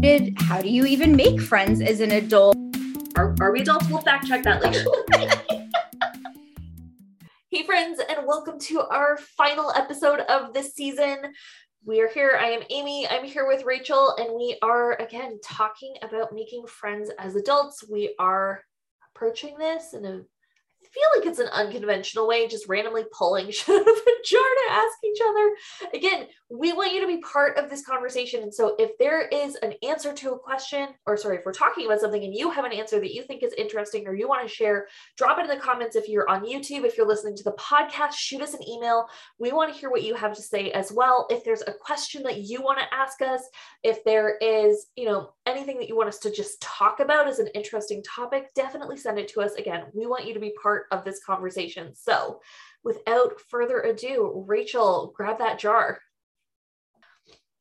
Did how do you even make friends as an adult? Are, are we adults? We'll fact check that later. hey, friends, and welcome to our final episode of this season. We are here. I am Amy. I'm here with Rachel, and we are again talking about making friends as adults. We are approaching this in a feel like it's an unconventional way, just randomly pulling shit out of a jar to ask each other. Again, we want you to be part of this conversation. And so if there is an answer to a question, or sorry, if we're talking about something and you have an answer that you think is interesting or you want to share, drop it in the comments. If you're on YouTube, if you're listening to the podcast, shoot us an email. We want to hear what you have to say as well. If there's a question that you want to ask us, if there is, you know, anything that you want us to just talk about as an interesting topic, definitely send it to us. Again, we want you to be part of this conversation. So, without further ado, Rachel, grab that jar.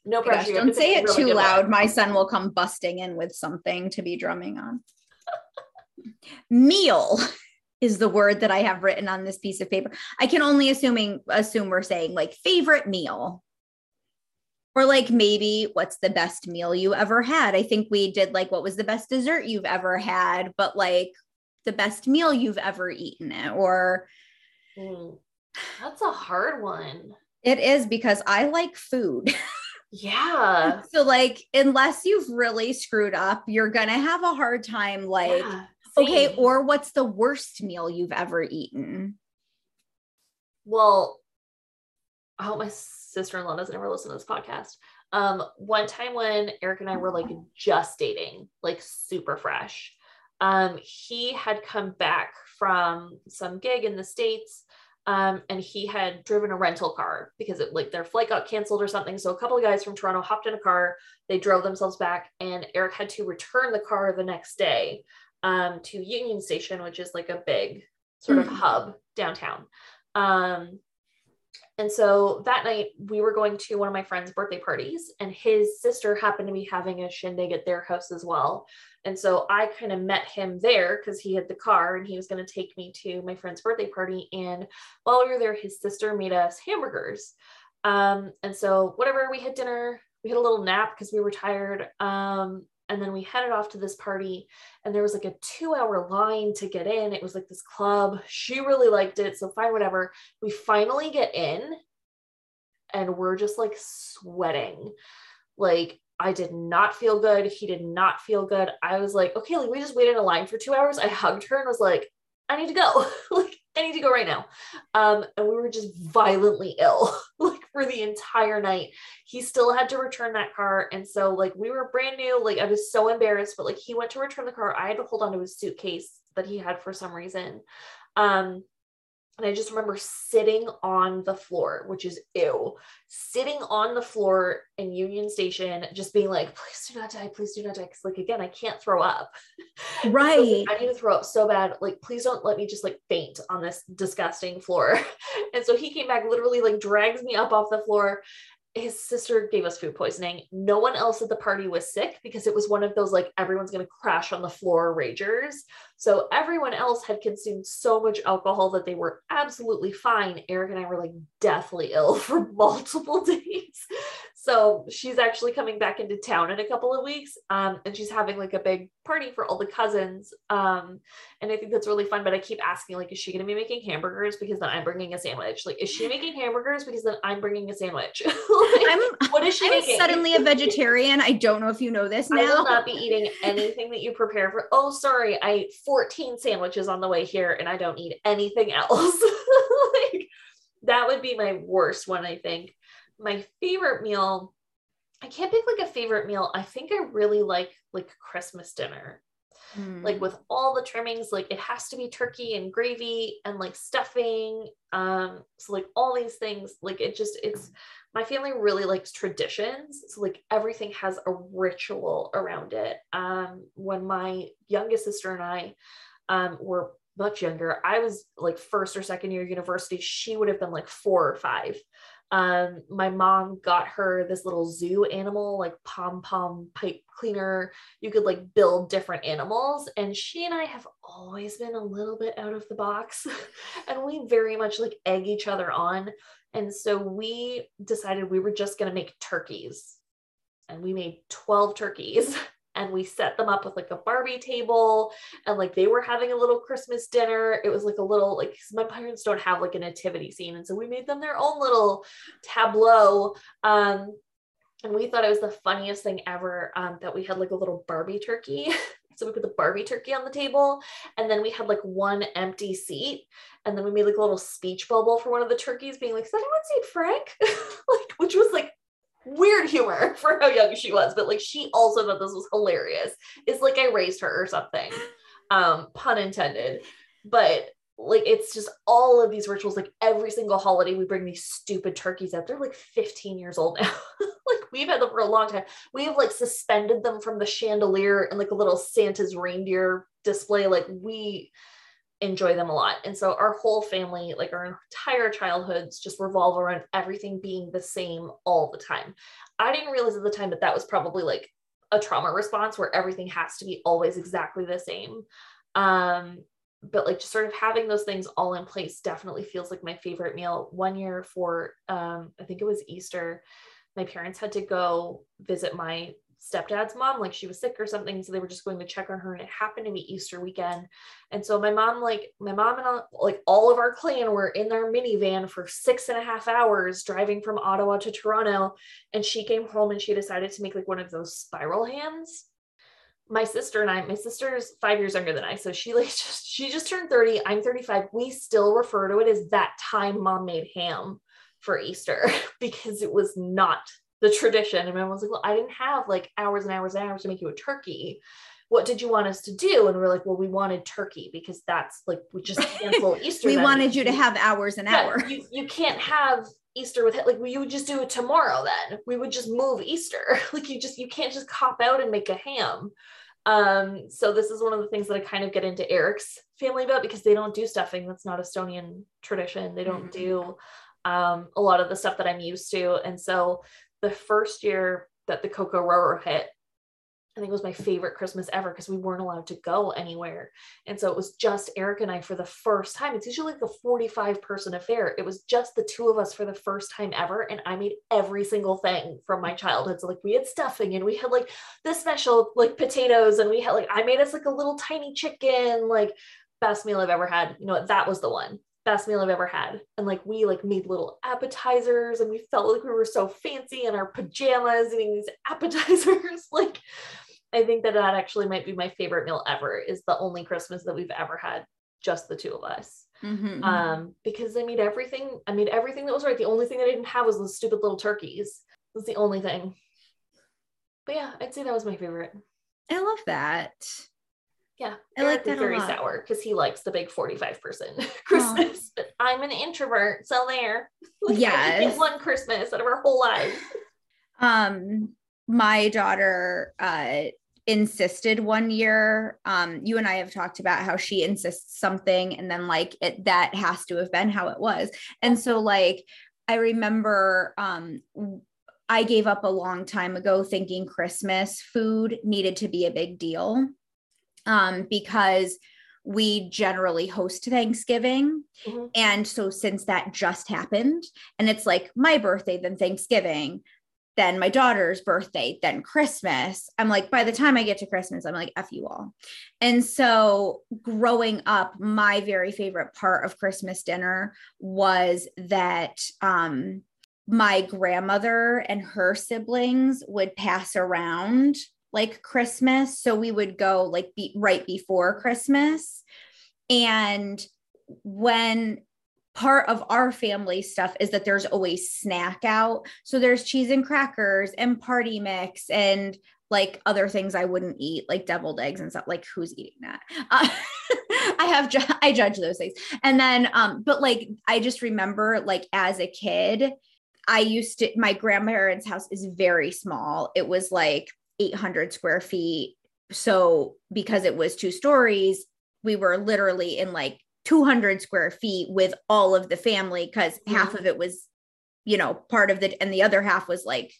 No pressure. Gosh, don't say it really too loud. One. My son will come busting in with something to be drumming on. Meal is the word that I have written on this piece of paper. I can only assuming assume we're saying like favorite meal. Or like maybe what's the best meal you ever had? I think we did like what was the best dessert you've ever had, but like the best meal you've ever eaten or mm, that's a hard one. It is because I like food. Yeah. so like unless you've really screwed up, you're to have a hard time like yeah, okay, or what's the worst meal you've ever eaten? Well, I hope my sister-in-law doesn't ever listen to this podcast. Um, one time when Eric and I were like just dating, like super fresh, um, he had come back from some gig in the States. Um, and he had driven a rental car because it like their flight got canceled or something. So a couple of guys from Toronto hopped in a car, they drove themselves back, and Eric had to return the car the next day um, to Union Station, which is like a big sort of mm-hmm. hub downtown. Um, and so that night we were going to one of my friend's birthday parties, and his sister happened to be having a shindig at their house as well. And so I kind of met him there because he had the car and he was going to take me to my friend's birthday party. And while we were there, his sister made us hamburgers. Um, and so, whatever, we had dinner, we had a little nap because we were tired. Um, and then we headed off to this party and there was like a two hour line to get in. It was like this club. She really liked it so fine whatever. We finally get in and we're just like sweating. Like i did not feel good. He did not feel good. I was like okay like we just waited in a line for two hours. I hugged her and was like i need to go. Like I need to go right now. Um, and we were just violently ill, for the entire night. He still had to return that car. And so, like, we were brand new. Like, I was so embarrassed, but like, he went to return the car. I had to hold on to his suitcase that he had for some reason. Um, and I just remember sitting on the floor, which is ew, sitting on the floor in Union Station, just being like, please do not die, please do not die. Cause like again, I can't throw up. Right. I need to throw up so bad. Like, please don't let me just like faint on this disgusting floor. and so he came back, literally like drags me up off the floor his sister gave us food poisoning. No one else at the party was sick because it was one of those like everyone's going to crash on the floor ragers. So everyone else had consumed so much alcohol that they were absolutely fine. Eric and I were like deathly ill for multiple days. So she's actually coming back into town in a couple of weeks. Um, and she's having like a big party for all the cousins. Um, and I think that's really fun. But I keep asking, like, is she going to be making hamburgers? Because then I'm bringing a sandwich. Like, is she making hamburgers? Because then I'm bringing a sandwich. like, I'm, what is she I'm making? suddenly a vegetarian. I don't know if you know this now. I will not be eating anything that you prepare for. Oh, sorry. I ate 14 sandwiches on the way here and I don't eat anything else. like, that would be my worst one, I think my favorite meal, I can't pick like a favorite meal. I think I really like like Christmas dinner. Mm. Like with all the trimmings, like it has to be turkey and gravy and like stuffing. Um, so like all these things, like it just it's my family really likes traditions. So like everything has a ritual around it. Um, when my youngest sister and I um were much younger, I was like first or second year university, she would have been like four or five um, my mom got her this little zoo animal, like pom pom pipe cleaner. You could like build different animals. And she and I have always been a little bit out of the box. and we very much like egg each other on. And so we decided we were just going to make turkeys and we made 12 turkeys and we set them up with like a Barbie table and like they were having a little Christmas dinner. It was like a little like my parents don't have like a nativity scene. And so we made them their own little tableau. Um, and we thought it was the funniest thing ever um, that we had like a little Barbie turkey. so we put the Barbie turkey on the table, and then we had like one empty seat, and then we made like a little speech bubble for one of the turkeys, being like, "Does anyone see Frank?" like, which was like weird humor for how young she was, but like she also thought this was hilarious. It's like I raised her or something. Um, pun intended. But like it's just all of these rituals, like every single holiday, we bring these stupid turkeys out. They're like 15 years old now. like we've had them for a long time. We have like suspended them from the chandelier and like a little Santa's reindeer display. Like we enjoy them a lot. And so our whole family, like our entire childhoods, just revolve around everything being the same all the time. I didn't realize at the time that that was probably like a trauma response where everything has to be always exactly the same. Um, but like just sort of having those things all in place definitely feels like my favorite meal. One year for, um, I think it was Easter, my parents had to go visit my stepdad's mom like she was sick or something so they were just going to check on her and it happened to be easter weekend and so my mom like my mom and all, like all of our clan were in their minivan for six and a half hours driving from ottawa to toronto and she came home and she decided to make like one of those spiral hands my sister and I, my sister's five years younger than I, so she like just she just turned 30. I'm 35. We still refer to it as that time mom made ham for Easter because it was not the tradition. And my mom was like, Well, I didn't have like hours and hours and hours to make you a turkey. What did you want us to do? And we are like, Well, we wanted turkey because that's like we just cancel Easter. we wanted you to have hours and yeah, hours. You, you can't have Easter with it. Like you would just do it tomorrow then. We would just move Easter. like you just you can't just cop out and make a ham. Um, so this is one of the things that I kind of get into Eric's family about because they don't do stuffing. That's not Estonian tradition. They don't mm-hmm. do um, a lot of the stuff that I'm used to. And so the first year that the Coco Kororo hit, I think it was my favorite Christmas ever because we weren't allowed to go anywhere. And so it was just Eric and I for the first time. It's usually like a 45 person affair. It was just the two of us for the first time ever. And I made every single thing from my childhood. So like we had stuffing and we had like the special like potatoes and we had like, I made us like a little tiny chicken, like best meal I've ever had. You know, that was the one best meal I've ever had. And like we like made little appetizers and we felt like we were so fancy in our pajamas eating these appetizers. like I think that that actually might be my favorite meal ever is the only Christmas that we've ever had just the two of us. Mm-hmm. Um, because I made everything, I made everything that was right. The only thing that I didn't have was those stupid little turkeys. Was the only thing. But yeah, I'd say that was my favorite. I love that. Yeah, I like that very sour because he likes the big 45 percent Christmas. But I'm an introvert, so there. like, yes, one Christmas out of our whole life. Um, my daughter uh insisted one year um you and i have talked about how she insists something and then like it that has to have been how it was and so like i remember um i gave up a long time ago thinking christmas food needed to be a big deal um, because we generally host Thanksgiving. Mm-hmm. And so since that just happened, and it's like my birthday, then Thanksgiving, then my daughter's birthday, then Christmas. I'm like, by the time I get to Christmas, I'm like, F you all. And so growing up, my very favorite part of Christmas dinner was that um, my grandmother and her siblings would pass around like Christmas. So we would go like be right before Christmas. And when part of our family stuff is that there's always snack out. So there's cheese and crackers and party mix and like other things I wouldn't eat, like deviled eggs and stuff. Like who's eating that? Uh, I have ju- I judge those things. And then, um, but like I just remember like as a kid, I used to. My grandparents' house is very small. It was like 800 square feet. So because it was two stories, we were literally in like 200 square feet with all of the family because mm-hmm. half of it was, you know, part of the, and the other half was like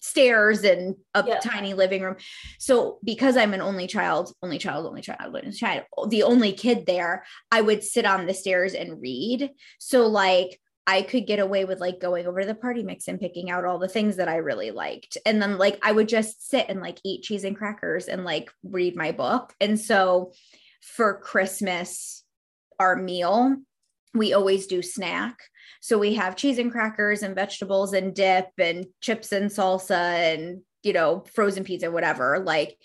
stairs and a yeah. tiny living room. So because I'm an only child, only child, only child, only child, the only kid there, I would sit on the stairs and read. So like I could get away with like going over to the party mix and picking out all the things that I really liked. And then like I would just sit and like eat cheese and crackers and like read my book. And so for Christmas, our meal, we always do snack. So we have cheese and crackers and vegetables and dip and chips and salsa and, you know, frozen pizza, whatever. Like,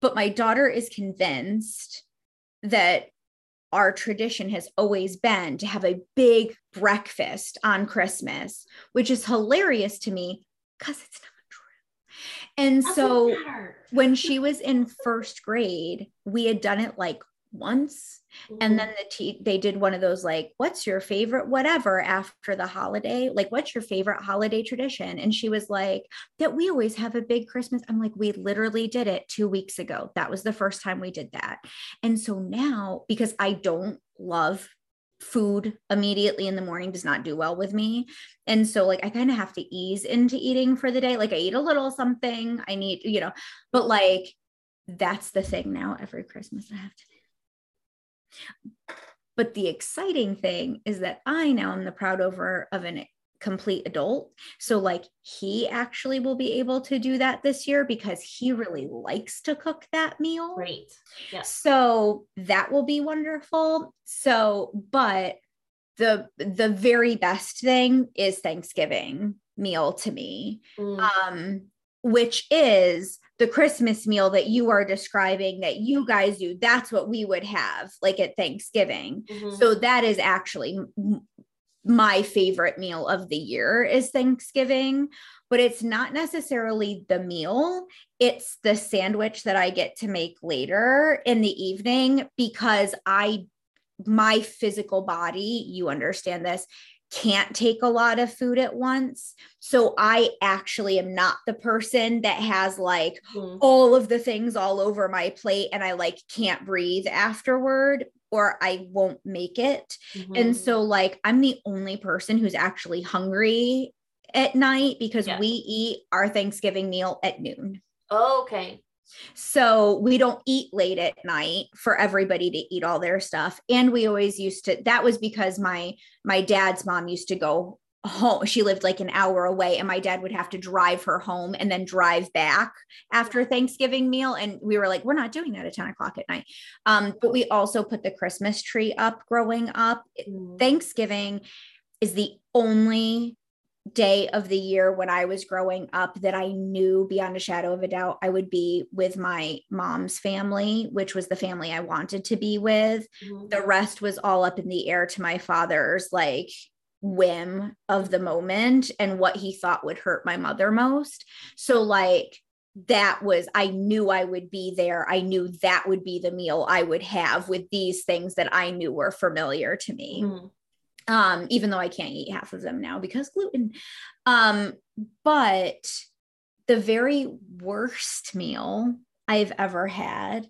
but my daughter is convinced that our tradition has always been to have a big breakfast on Christmas, which is hilarious to me because it's not true. And Doesn't so matter. when she was in first grade, we had done it like once Mm-hmm. And then the te- they did one of those like, what's your favorite whatever after the holiday? Like, what's your favorite holiday tradition? And she was like, that we always have a big Christmas. I'm like, we literally did it two weeks ago. That was the first time we did that. And so now, because I don't love food immediately in the morning does not do well with me. And so like I kind of have to ease into eating for the day. Like I eat a little something. I need, you know, but like that's the thing now every Christmas I have to but the exciting thing is that I now am the proud over of an complete adult. So, like, he actually will be able to do that this year because he really likes to cook that meal. Great. Yeah. So, that will be wonderful. So, but the the very best thing is Thanksgiving meal to me. Mm. Um which is the Christmas meal that you are describing that you guys do. That's what we would have like at Thanksgiving. Mm-hmm. So that is actually my favorite meal of the year is Thanksgiving, but it's not necessarily the meal. It's the sandwich that I get to make later in the evening because I my physical body, you understand this, can't take a lot of food at once. So I actually am not the person that has like mm-hmm. all of the things all over my plate and I like can't breathe afterward or I won't make it. Mm-hmm. And so like I'm the only person who's actually hungry at night because we eat our Thanksgiving meal at noon. Oh, okay. So we don't eat late at night for everybody to eat all their stuff. And we always used to that was because my my dad's mom used to go home. She lived like an hour away and my dad would have to drive her home and then drive back after Thanksgiving meal. And we were like, we're not doing that at 10 o'clock at night. Um, but we also put the Christmas tree up growing up. Mm. Thanksgiving is the only day of the year when I was growing up that I knew beyond a shadow of a doubt I would be with my mom's family, which was the family I wanted to be with. Mm-hmm. The rest was all up in the air to my father's like whim of the moment and what he thought would hurt my mother most. So, like, that was i knew i would be there i knew that would be the meal i would have with these things that i knew were familiar to me mm-hmm um, even though I can't eat half of them now because gluten. Um, but the very worst meal I've ever had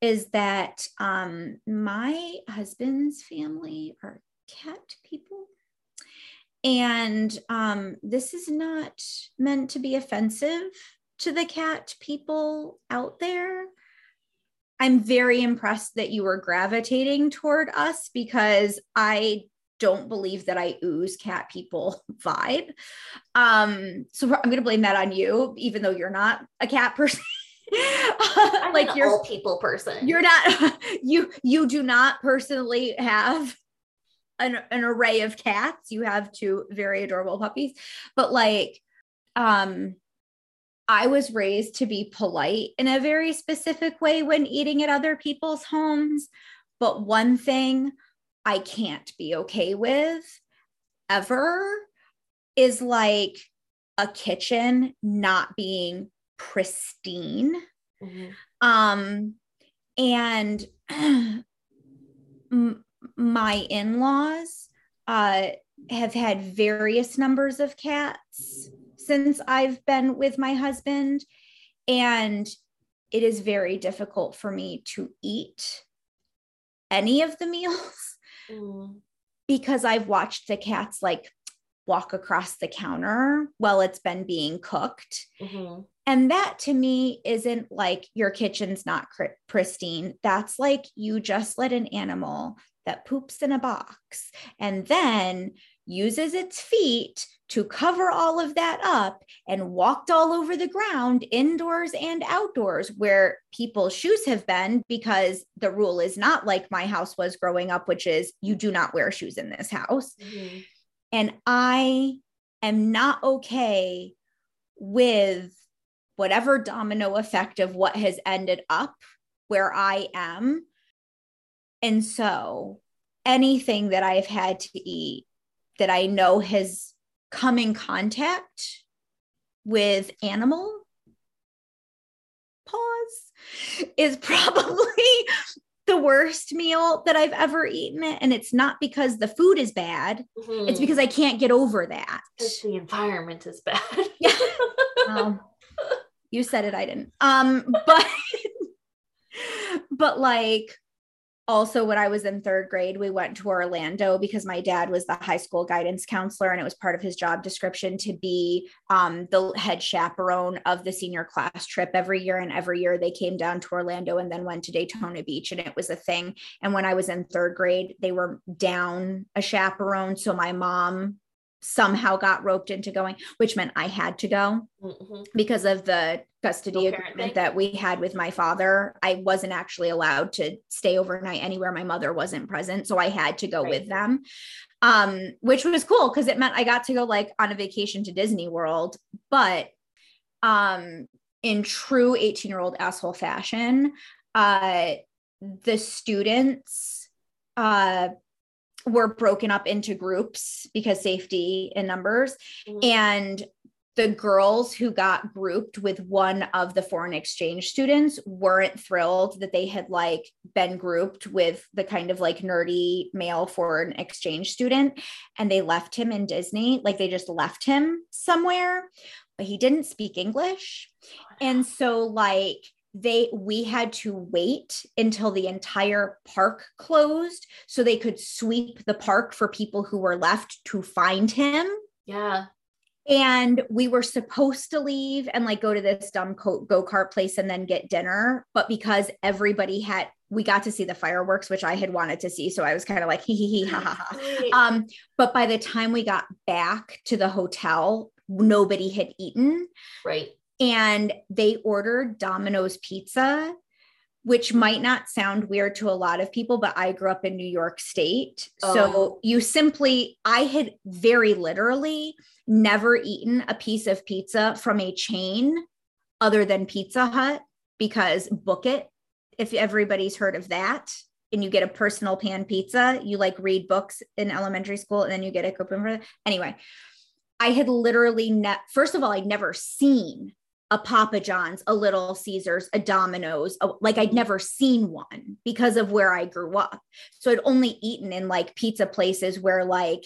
is that um, my husband's family are cat people. And um, this is not meant to be offensive to the cat people out there. I'm very impressed that you were gravitating toward us because I don't believe that I ooze cat people vibe. Um, so I'm going to blame that on you, even though you're not a cat person. like you're a people person. You're not you you do not personally have an, an array of cats. You have two very adorable puppies. But like um I was raised to be polite in a very specific way when eating at other people's homes. But one thing I can't be okay with ever is like a kitchen not being pristine. Mm-hmm. Um, and my in laws uh, have had various numbers of cats since I've been with my husband. And it is very difficult for me to eat any of the meals mm. because I've watched the cats like walk across the counter while it's been being cooked. Mm-hmm. And that to me isn't like your kitchen's not pristine. That's like you just let an animal that poops in a box and then uses its feet to cover all of that up and walked all over the ground indoors and outdoors where people's shoes have been because the rule is not like my house was growing up which is you do not wear shoes in this house mm-hmm. and i am not okay with whatever domino effect of what has ended up where i am and so anything that i've had to eat that I know has come in contact with animal paws is probably the worst meal that I've ever eaten. And it's not because the food is bad, mm-hmm. it's because I can't get over that. The environment is bad. yeah. Well, you said it, I didn't. Um, but but like also when i was in third grade we went to orlando because my dad was the high school guidance counselor and it was part of his job description to be um, the head chaperone of the senior class trip every year. And every year they came down to orlando and then went to daytona beach and it was a thing. And when i was in third grade they were down a chaperone. So my mom somehow got roped into going, which meant I had to go mm-hmm. because of the custody agreement that we had with my father. I wasn't actually allowed to stay overnight anywhere my mother wasn't present. So I had to go right. with them. Um, which was cool because it meant I got to go like on a vacation to Disney World. But um in true 18 year old asshole fashion, uh the students uh were broken up into groups because safety in numbers. Mm-hmm. And the girls who got grouped with one of the foreign exchange students weren't thrilled that they had like been grouped with the kind of like nerdy male foreign exchange student and they left him in Disney like they just left him somewhere but he didn't speak English and so like they we had to wait until the entire park closed so they could sweep the park for people who were left to find him. Yeah. And we were supposed to leave and like go to this dumb go-kart place and then get dinner. But because everybody had we got to see the fireworks which i had wanted to see. So i was kind of like hee hee hee ha ha ha. Um but by the time we got back to the hotel nobody had eaten. Right and they ordered Domino's pizza, which might not sound weird to a lot of people, but I grew up in New York State. Oh. So you simply, I had very literally never eaten a piece of pizza from a chain other than Pizza Hut because book it. If everybody's heard of that, and you get a personal pan pizza, you like read books in elementary school and then you get a coupon for that. Anyway, I had literally net first of all, I'd never seen a Papa John's, a Little Caesars, a Domino's. A, like I'd never seen one because of where I grew up. So I'd only eaten in like pizza places where like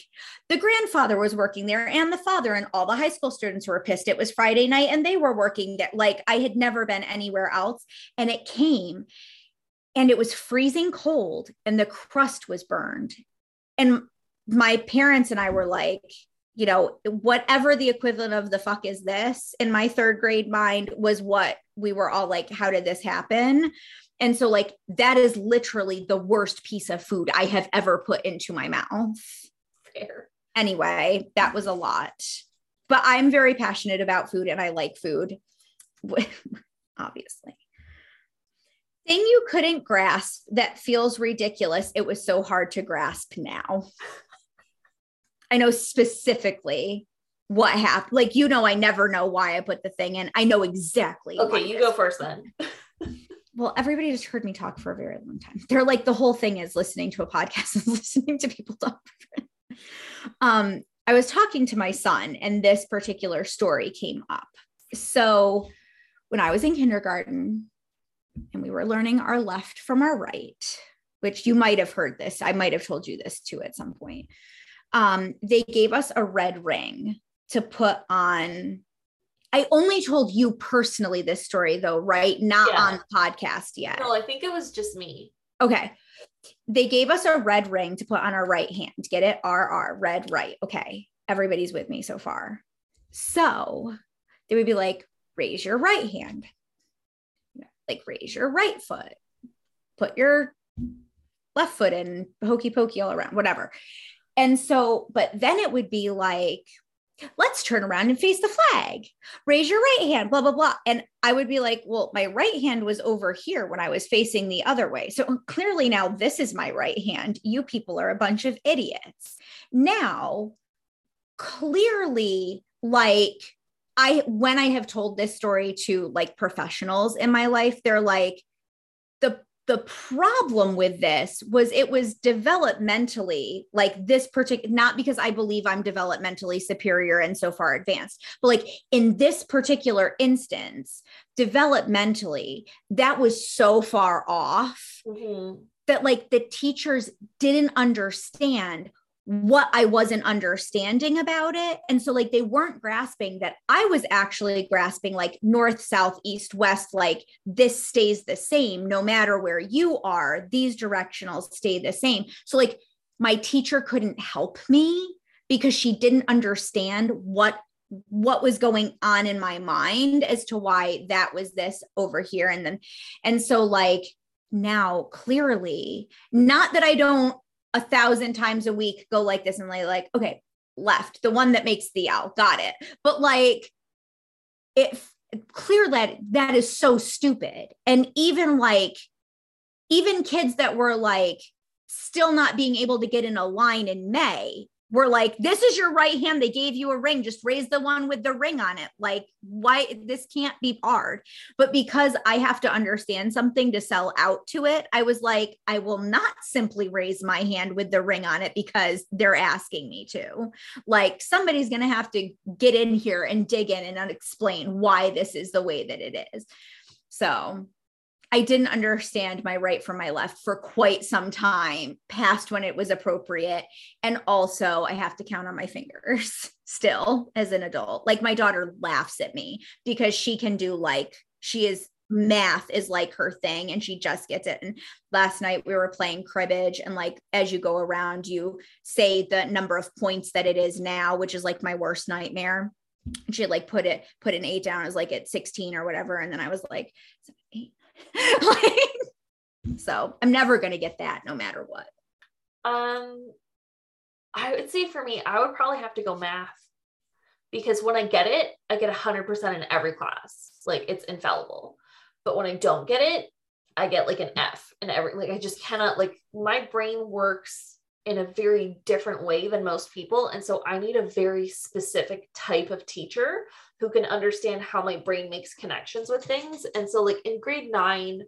the grandfather was working there and the father and all the high school students were pissed. It was Friday night and they were working there. Like I had never been anywhere else. And it came and it was freezing cold and the crust was burned. And my parents and I were like, you know, whatever the equivalent of the fuck is this in my third grade mind was what we were all like, how did this happen? And so, like, that is literally the worst piece of food I have ever put into my mouth. Fair. Anyway, that was a lot. But I'm very passionate about food and I like food, obviously. Thing you couldn't grasp that feels ridiculous. It was so hard to grasp now. I know specifically what happened. Like, you know, I never know why I put the thing in. I know exactly. Okay, you go first then. well, everybody just heard me talk for a very long time. They're like, the whole thing is listening to a podcast and listening to people talk. um, I was talking to my son, and this particular story came up. So, when I was in kindergarten and we were learning our left from our right, which you might have heard this, I might have told you this too at some point um, they gave us a red ring to put on. I only told you personally this story though, right? Not yeah. on the podcast yet. No, I think it was just me. Okay. They gave us a red ring to put on our right hand. Get it? RR, red, right. Okay. Everybody's with me so far. So they would be like, raise your right hand. Like, raise your right foot. Put your left foot in, hokey pokey all around, whatever. And so, but then it would be like, let's turn around and face the flag. Raise your right hand, blah, blah, blah. And I would be like, well, my right hand was over here when I was facing the other way. So um, clearly now this is my right hand. You people are a bunch of idiots. Now, clearly, like, I, when I have told this story to like professionals in my life, they're like, the the problem with this was it was developmentally like this particular not because i believe i'm developmentally superior and so far advanced but like in this particular instance developmentally that was so far off mm-hmm. that like the teachers didn't understand what I wasn't understanding about it. And so, like, they weren't grasping that I was actually grasping, like, north, south, east, west, like, this stays the same no matter where you are, these directionals stay the same. So, like, my teacher couldn't help me because she didn't understand what what was going on in my mind as to why that was this over here and then and so like now clearly not that i don't a thousand times a week go like this and lay like, okay, left, the one that makes the L, got it. But like it clear that that is so stupid. And even like, even kids that were like still not being able to get in a line in May were like, this is your right hand. They gave you a ring. Just raise the one with the ring on it. Like, why this can't be hard. But because I have to understand something to sell out to it, I was like, I will not simply raise my hand with the ring on it because they're asking me to. Like, somebody's going to have to get in here and dig in and explain why this is the way that it is. So I didn't understand my right from my left for quite some time past when it was appropriate. And also, I have to count on my fingers still as an adult. Like, my daughter laughs at me because she can do like, she is math is like her thing and she just gets it. And last night we were playing cribbage and like as you go around you say the number of points that it is now, which is like my worst nightmare. she like put it put an 8 down as like at 16 or whatever and then I was like 8 like, so I'm never going to get that no matter what. Um, I would say for me, I would probably have to go math because when I get it, I get 100% in every class. Like it's infallible. But when I don't get it, I get like an F in every, like I just cannot, like my brain works in a very different way than most people. And so I need a very specific type of teacher who can understand how my brain makes connections with things. And so like in grade nine,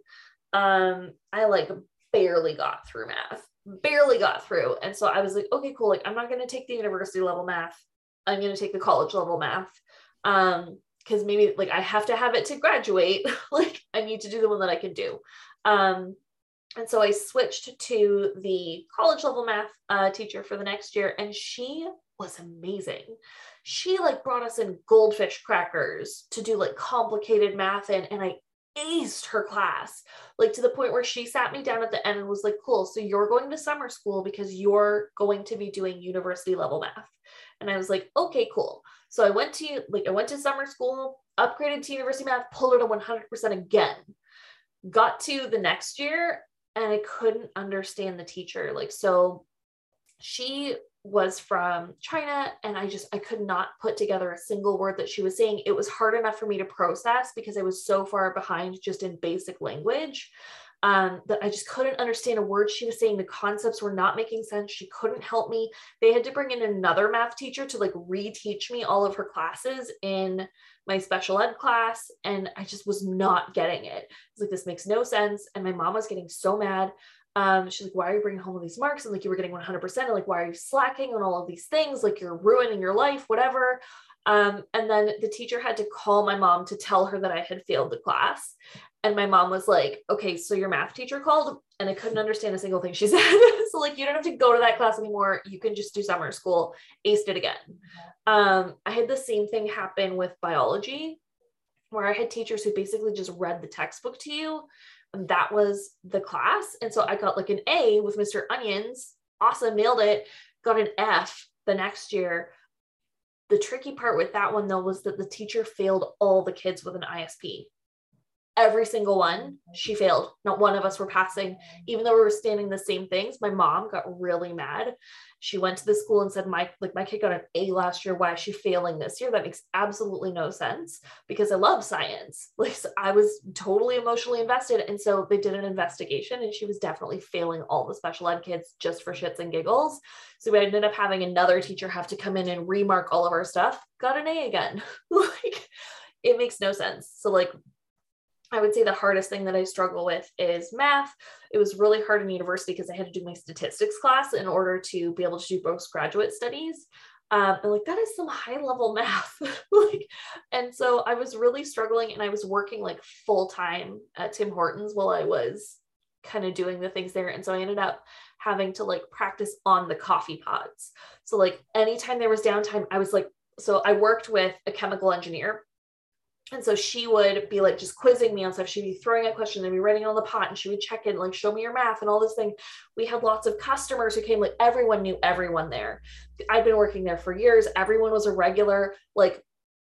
um, I like barely got through math, barely got through. And so I was like, okay, cool. Like I'm not going to take the university level math. I'm going to take the college level math. Um, because maybe like I have to have it to graduate. like I need to do the one that I can do. Um, and so I switched to the college level math uh, teacher for the next year, and she was amazing. She like brought us in goldfish crackers to do like complicated math in and I aced her class like to the point where she sat me down at the end and was like cool so you're going to summer school because you're going to be doing university level math. And I was like okay cool. So I went to like I went to summer school upgraded to university math pulled her to 100% again. Got to the next year and I couldn't understand the teacher like so she was from China and I just I could not put together a single word that she was saying. It was hard enough for me to process because I was so far behind just in basic language um, that I just couldn't understand a word she was saying. The concepts were not making sense. She couldn't help me. They had to bring in another math teacher to like reteach me all of her classes in my special ed class. And I just was not getting it. It's like, this makes no sense. And my mom was getting so mad um, she's like, why are you bringing home all these marks? And like, you were getting 100%. And like, why are you slacking on all of these things? Like, you're ruining your life, whatever. Um, and then the teacher had to call my mom to tell her that I had failed the class. And my mom was like, okay, so your math teacher called and I couldn't understand a single thing she said. So, like, you don't have to go to that class anymore. You can just do summer school, aced it again. Um, I had the same thing happen with biology, where I had teachers who basically just read the textbook to you and that was the class. And so I got like an A with Mr. Onions. Awesome, nailed it. Got an F the next year. The tricky part with that one though was that the teacher failed all the kids with an ISP. Every single one, she failed. Not one of us were passing. Even though we were standing the same things, my mom got really mad. She went to the school and said, My like my kid got an A last year. Why is she failing this year? That makes absolutely no sense because I love science. Like so I was totally emotionally invested. And so they did an investigation and she was definitely failing all the special ed kids just for shits and giggles. So we ended up having another teacher have to come in and remark all of our stuff. Got an A again. like it makes no sense. So like I would say the hardest thing that I struggle with is math. It was really hard in university because I had to do my statistics class in order to be able to do postgraduate studies. Um, and like that is some high level math. like, and so I was really struggling and I was working like full time at Tim Hortons while I was kind of doing the things there. And so I ended up having to like practice on the coffee pods. So like anytime there was downtime, I was like, so I worked with a chemical engineer and so she would be like just quizzing me on stuff. She'd be throwing a question and be writing on the pot and she would check in, like, show me your math and all this thing. We had lots of customers who came, like, everyone knew everyone there. I'd been working there for years. Everyone was a regular. Like,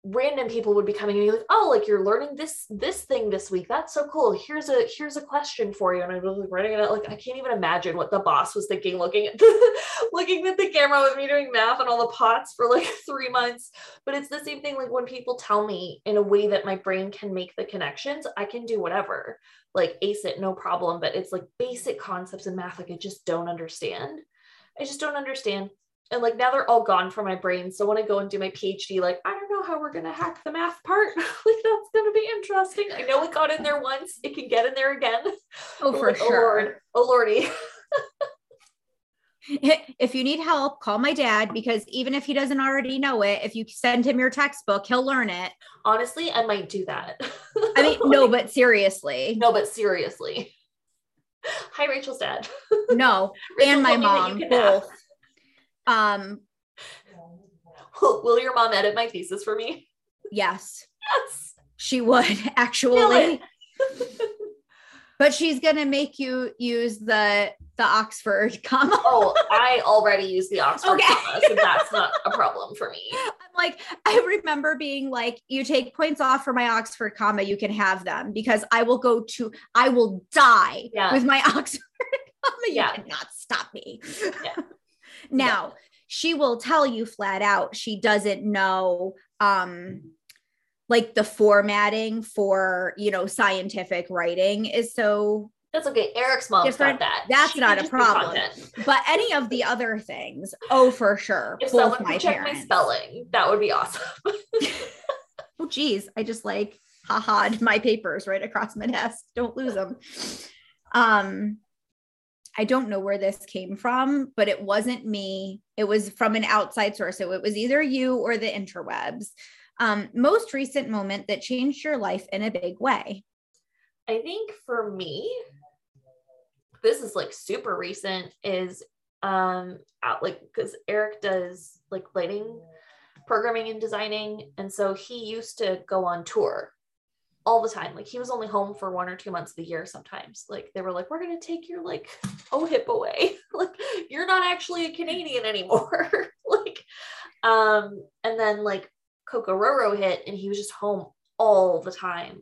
random people would be coming and be like, oh, like you're learning this this thing this week. That's so cool. Here's a here's a question for you. And I'd be like writing it out. Like I can't even imagine what the boss was thinking, looking at the, looking at the camera with me doing math and all the pots for like three months. But it's the same thing. Like when people tell me in a way that my brain can make the connections, I can do whatever. Like ace it, no problem. But it's like basic concepts in math, like I just don't understand. I just don't understand and like now they're all gone from my brain. So when I go and do my PhD, like I don't know how we're gonna hack the math part. like that's gonna be interesting. I know it got in there once. It can get in there again. Oh, for like, oh, sure. Oh Lord, oh lordy. if you need help, call my dad because even if he doesn't already know it, if you send him your textbook, he'll learn it. Honestly, I might do that. I mean, no, but seriously. No, but seriously. Hi, Rachel's dad. No, Rachel and my told me that mom both. Um, Will, will your mom edit my thesis for me? yes, Yes. she would actually. but she's gonna make you use the the Oxford comma. oh, I already use the Oxford Okay. comma, so that's not a problem for me. I'm like, I remember being like, you take points off for my Oxford comma, you can have them because I will go to, I will die Yeah. with my Oxford comma. You Yeah. cannot stop me. Yeah. Now, she will tell you flat out she doesn't know um like the formatting for you know scientific writing is so That's okay. Eric's mom's Different- got that. that's She not a problem. but any of the other things oh for sure If both someone my could check parents my spelling, that would be awesome. oh geez i just like haha my papers right across my desk don't lose them um i don't know where this came from but it wasn't me. It was from an outside source. So it was either you or the interwebs. Um most recent moment that changed your life in a big way? I think for me, this is like super recent is um out like because Eric does like lighting programming and designing. And so he used to go on tour all the time. Like he was only home for one or two months of the year sometimes. Like they were like, we're gonna take your like OHIP away. like you're not actually a Canadian anymore. like um and then like Kokororo hit and he was just home all the time.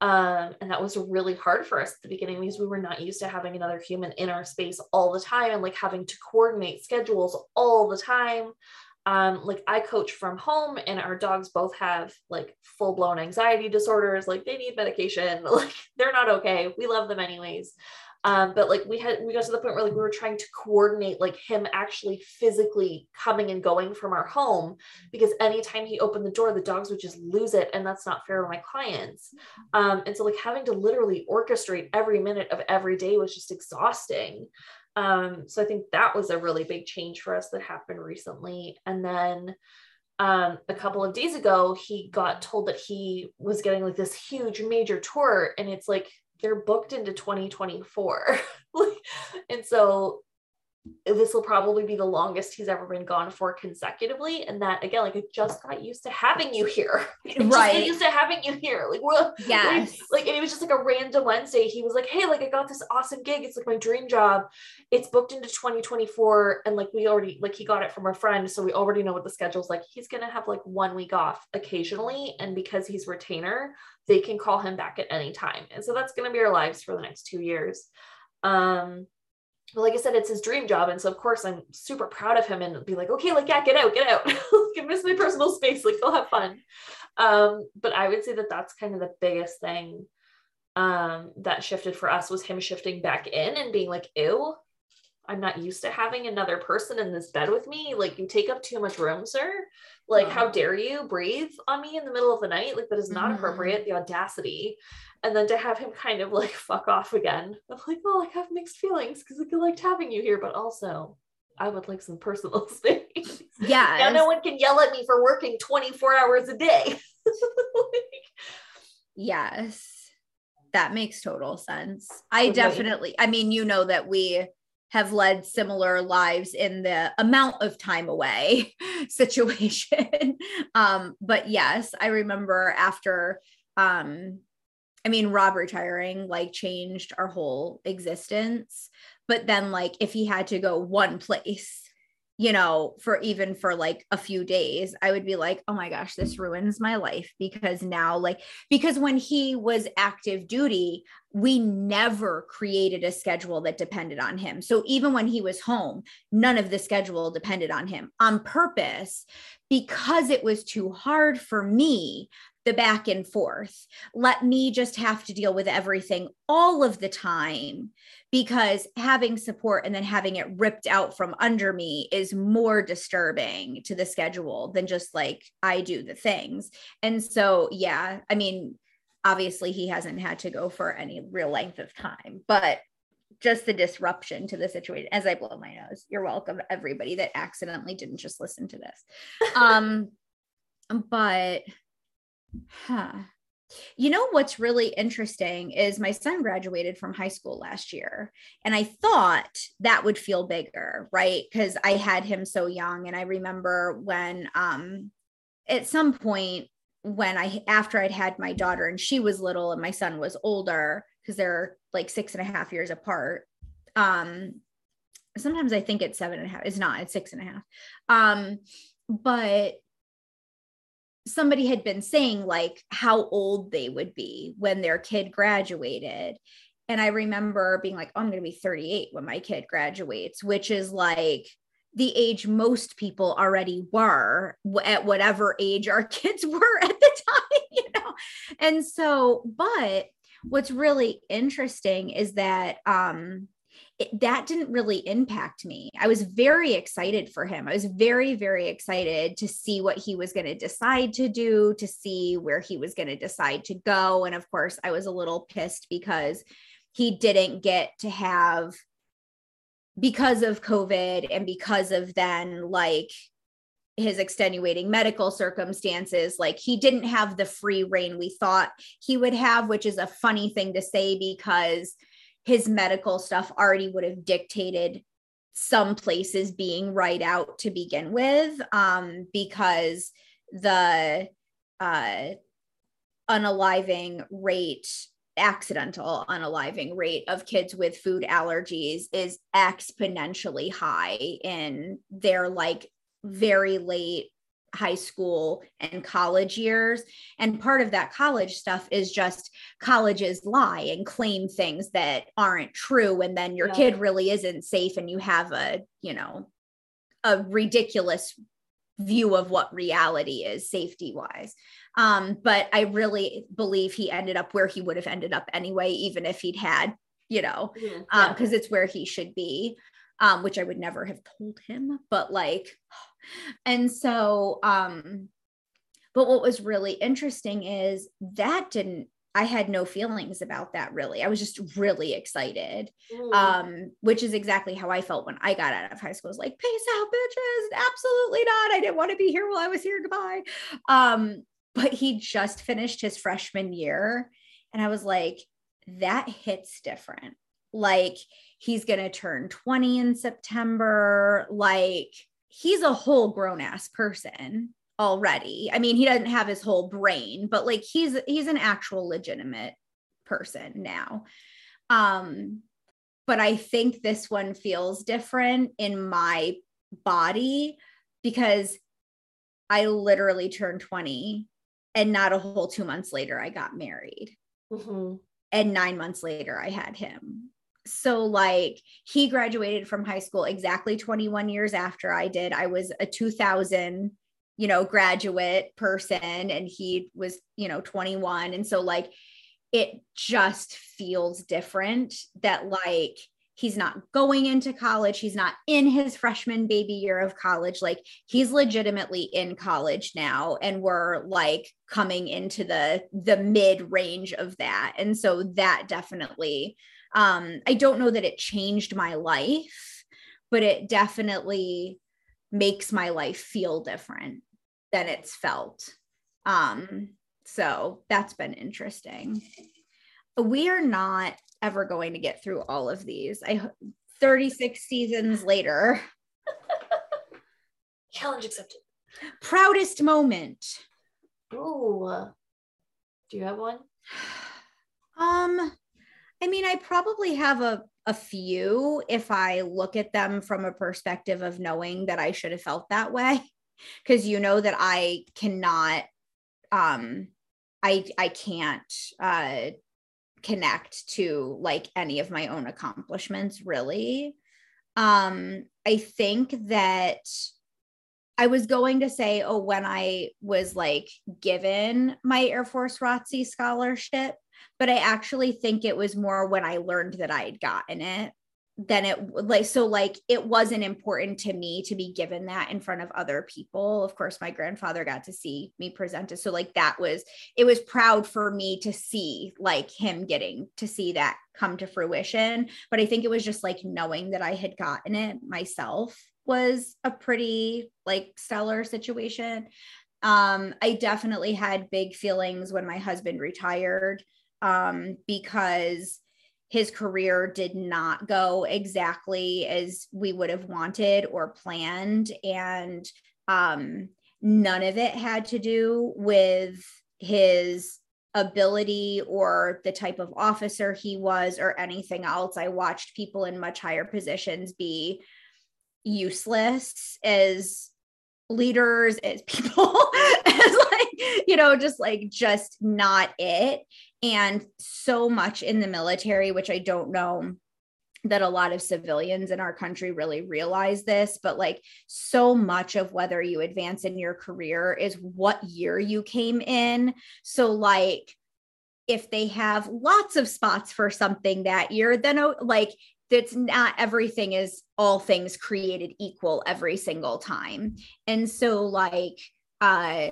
Um, and that was really hard for us at the beginning because we were not used to having another human in our space all the time and like having to coordinate schedules all the time. Um, like I coach from home and our dogs both have like full blown anxiety disorders. Like they need medication. Like they're not okay. We love them anyways. Um, but like we had we got to the point where like we were trying to coordinate like him actually physically coming and going from our home because anytime he opened the door the dogs would just lose it and that's not fair to my clients um, and so like having to literally orchestrate every minute of every day was just exhausting um, so i think that was a really big change for us that happened recently. And then um, a couple of days ago he got told that he was getting like this huge major tour and it's like they're booked into 2024 Like, and so this will probably be the longest he's ever been gone for consecutively. And that again, like I just got used to having you here. right. Just used to having you here. Like we're yes. Like, like, and it was just like a random Wednesday. He was like, Hey, like I got this awesome gig. It's like my dream job. It's booked into 2024. And like we already like he got it from a friend. So we already know what the schedule's like. He's gonna have like one week off occasionally. And because he's retainer, they can call him back at any time. And so that's gonna be our lives for the next two years. Um but like I said, it's his dream job. And so of course I'm super proud of him and be like, okay, like, yeah, get out, get out. Give miss my personal space. Like go have fun. Um, but I would say that that's kind of the biggest thing um, that shifted for us was him shifting back in and being like, ew, I'm not used to having another person in this bed with me. Like, you take up too much room, sir. Like, how dare you breathe on me in the middle of the night? Like, that is not mm-hmm. appropriate. The audacity and then to have him kind of like fuck off again. I'm like, well, I have mixed feelings because I liked having you here, but also I would like some personal space. Yeah. now no one can yell at me for working 24 hours a day. yes. That makes total sense. I definitely, I mean, you know that we have led similar lives in the amount of time away situation. um, but yes, I remember after um I mean, Rob retiring like changed our whole existence. But then, like, if he had to go one place, you know, for even for like a few days, I would be like, oh my gosh, this ruins my life because now, like, because when he was active duty, we never created a schedule that depended on him. So even when he was home, none of the schedule depended on him on purpose because it was too hard for me the back and forth. Let me just have to deal with everything all of the time because having support and then having it ripped out from under me is more disturbing to the schedule than just like I do the things. And so, yeah, I mean, obviously he hasn't had to go for any real length of time, but just the disruption to the situation as I blow my nose. You're welcome, everybody that accidentally didn't just listen to this. Um, but Huh. You know what's really interesting is my son graduated from high school last year, and I thought that would feel bigger, right? Because I had him so young, and I remember when, um, at some point when I after I'd had my daughter and she was little and my son was older because they're like six and a half years apart. Um, sometimes I think it's seven and a half. It's not. It's six and a half. Um, but somebody had been saying like how old they would be when their kid graduated. And i remember being like oh, i'm going to be 38 when my kid graduates which is like the age most people already were at whatever age our kids were at the time you know? And so but what's really interesting is that um it, that didn't really impact me. I was very excited for him. I was very, very excited to see what he was going to decide to do, to see where he was going to decide to go. And of course, I was a little pissed because he didn't get to have, because of COVID and because of then like his extenuating medical circumstances like he didn't have the free reign we thought he would have which is a funny thing to say because his medical stuff already would have dictated some places being right out to begin with um, because the uh, unaliving rate accidental unaliving rate of kids with food allergies is exponentially high in their like very late high school and college years. And part of that college stuff is just colleges lie and claim things that aren't true. And then your yeah. kid really isn't safe and you have a, you know, a ridiculous view of what reality is safety wise. Um, but I really believe he ended up where he would have ended up anyway, even if he'd had, you know, because yeah. um, it's where he should be. Um, which I would never have told him, but like, and so, um, but what was really interesting is that didn't I had no feelings about that really. I was just really excited. Mm. Um, which is exactly how I felt when I got out of high school. I was like, peace out, bitches. Absolutely not. I didn't want to be here while I was here. Goodbye. Um, but he just finished his freshman year. And I was like, that hits different like he's going to turn 20 in September. Like he's a whole grown ass person already. I mean, he doesn't have his whole brain, but like he's he's an actual legitimate person now. Um but I think this one feels different in my body because I literally turned 20 and not a whole 2 months later I got married. Mm-hmm. And 9 months later I had him so like he graduated from high school exactly 21 years after I did. I was a 2000, you know, graduate person and he was, you know, 21 and so like it just feels different that like he's not going into college. He's not in his freshman baby year of college. Like he's legitimately in college now and we're like coming into the the mid range of that. And so that definitely um, I don't know that it changed my life, but it definitely makes my life feel different than it's felt. Um, so that's been interesting. We are not ever going to get through all of these. I 36 seasons later. Challenge accepted. Proudest moment. Ooh. Do you have one? Um I mean, I probably have a, a few if I look at them from a perspective of knowing that I should have felt that way. Cause you know that I cannot um I I can't uh connect to like any of my own accomplishments really. Um I think that I was going to say, oh, when I was like given my Air Force ROTC scholarship, but I actually think it was more when I learned that I had gotten it than it like so like it wasn't important to me to be given that in front of other people. Of course my grandfather got to see me present it. So like that was it was proud for me to see like him getting to see that come to fruition. But i think it was just like knowing that i had gotten it myself was a pretty like stellar situation. Um i definitely had big feelings when my husband retired um, because his career did not go exactly as we would have wanted or planned. And um, none of it had to do with his ability or the type of officer he was or anything else. I watched people in much higher positions be useless as leaders, as people, as like, you know, just like just not it and so much in the military, which I don't know that a lot of civilians in our country really realize this, but like so much of whether you advance in your career is what year you came in. So, like, if they have lots of spots for something that year, then oh, like that's not everything is all things created equal every single time. And so, like, uh,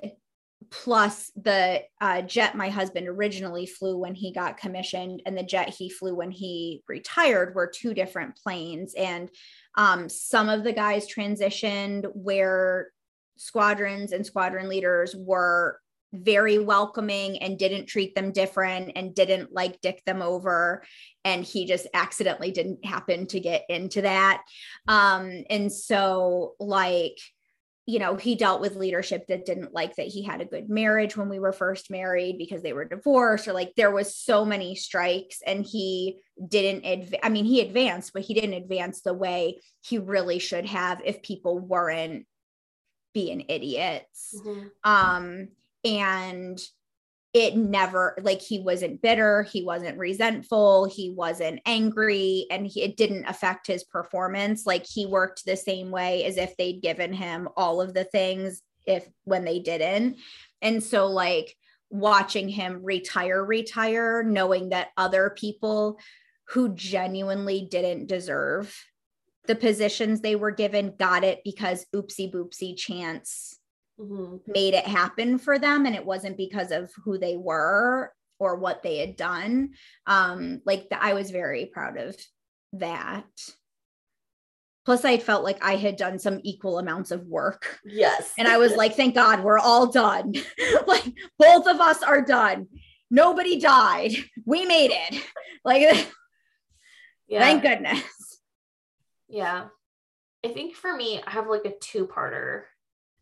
plus the uh, jet my husband originally flew when he got commissioned and the jet he flew when he retired were two different planes. And um, some of the guys transitioned where squadrons and squadron leaders were very welcoming and didn't treat them different and didn't like dick them over. And he just accidentally didn't happen to get into that. Um and so like you know, he dealt with leadership that didn't like that he had a good marriage when we were first married because they were divorced or like there was so many strikes and he didn't adv- I mean he advanced but he didn't advance the way he really should have if people weren't being idiots. Mm-hmm. Um and it never like he wasn't bitter he wasn't resentful he wasn't angry and he, it didn't affect his performance. Like he worked the same way as if they'd given him all of the things if when they didn't. And so like watching him retire retire knowing that other people who genuinely didn't deserve the positions they were given got it because oopsie boopsie chance mm-hmm. made it happen for them and it wasn't because of who they were or what they had done. Um like the, i was very proud of that. Plus i felt like i had done some equal amounts of work. Yes. And i was like thank god we're all done. Like both of us are done. Nobody died. We made it. Like Yeah. Thank goodness. Yeah. I think for me, I have like a two-parter,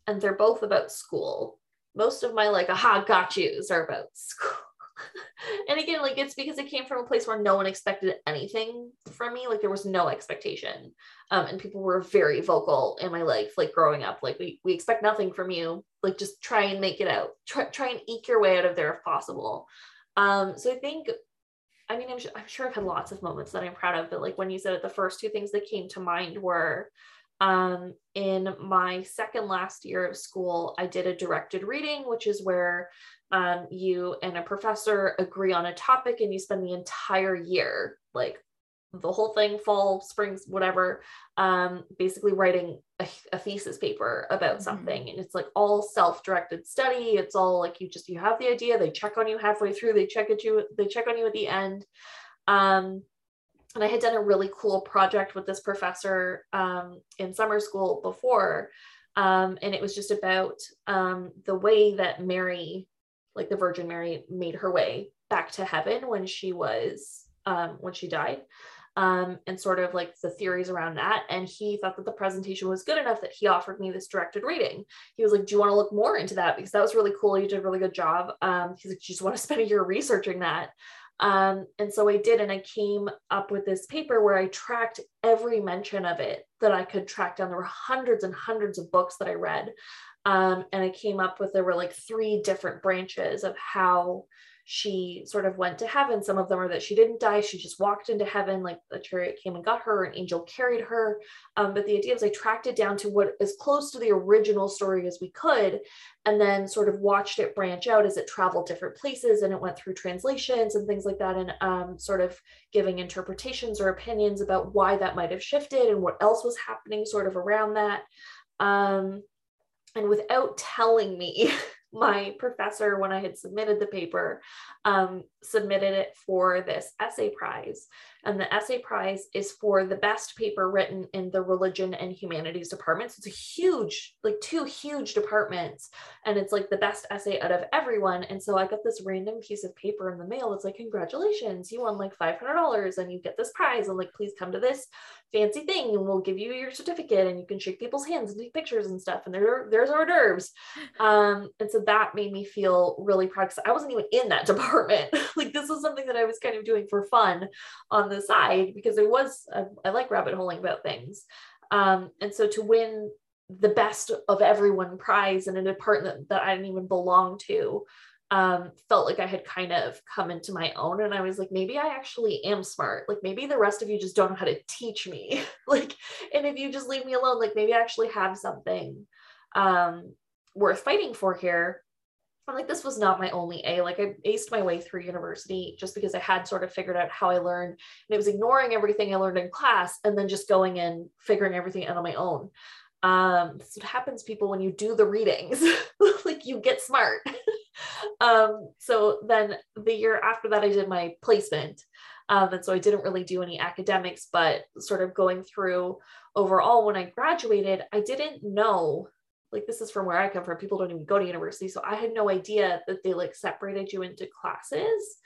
and they're both about school. Most of my like aha got yous are about school. and again, like it's because it came from a place where no one expected anything from me. Like there was no expectation. Um, and people were very vocal in my life, like growing up. Like we we expect nothing from you. Like just try and make it out. Try try and eke your way out of there if possible. Um, so I think I mean, I'm, I'm sure I've had lots of moments that I'm proud of, but like when you said it, the first two things that came to mind were um, in my second last year of school, I did a directed reading, which is where um, you and a professor agree on a topic and you spend the entire year, like the whole thing, fall, springs, whatever, um, basically writing a, a, thesis paper about mm-hmm. something. And it's like all self-directed study. It's all like you just you have the idea, they check on you halfway through, they check at you, they check on you at the end. Um, and I had done a really cool project with this professor um, in summer school before. Um, and it was just about um, the way that Mary, like the Virgin Mary, made her way back to heaven when she was, um, when she died. Um, and sort of like the theories around that. And he thought that the presentation was good enough that he offered me this directed reading. He was like, Do you want to look more into that? Because that was really cool. You did a really good job. Um, he's like, Do You just want to spend a year researching that. Um, and so I did, and I came up with this paper where I tracked every mention of it that I could track down. There were hundreds and hundreds of books that I read. Um, and I came up with there were like three different branches of how she sort of went to heaven. Some of them are that she didn't die, she just walked into heaven, like a chariot came and got her, an angel carried her. Um, but the idea was I tracked it down to what as close to the original story as we could, and then sort of watched it branch out as it traveled different places and it went through translations and things like that, and um, sort of giving interpretations or opinions about why that might have shifted and what else was happening sort of around that. Um, and without telling me my professor, when I had submitted the paper, um, submitted it for this essay prize. And the essay prize is for the best paper written in the religion and humanities departments. It's a huge, like two huge departments. And it's like the best essay out of everyone. And so I got this random piece of paper in the mail. It's like, congratulations, you won like $500 and you get this prize. And like, please come to this fancy thing and we'll give you your certificate and you can shake people's hands and take pictures and stuff. And there, there's hors d'oeuvres. Um, and so that made me feel really proud because I wasn't even in that department. like this was something that I was kind of doing for fun on the side because it was I, I like rabbit holing about things. Um, and so to win the best of everyone prize in a department that I didn't even belong to um, felt like I had kind of come into my own. And I was like, maybe I actually am smart. Like maybe the rest of you just don't know how to teach me. like, and if you just leave me alone, like maybe I actually have something um, worth fighting for here. I'm like, this was not my only A. Like I aced my way through university just because I had sort of figured out how I learned. And it was ignoring everything I learned in class and then just going and figuring everything out on my own. Um, that's what happens, people, when you do the readings. like you get smart. um, so then the year after that, I did my placement. Um, and so I didn't really do any academics, but sort of going through overall when I graduated, I didn't know like this is from where I come from. People don't even go to university. So I had no idea that they like separated you into classes.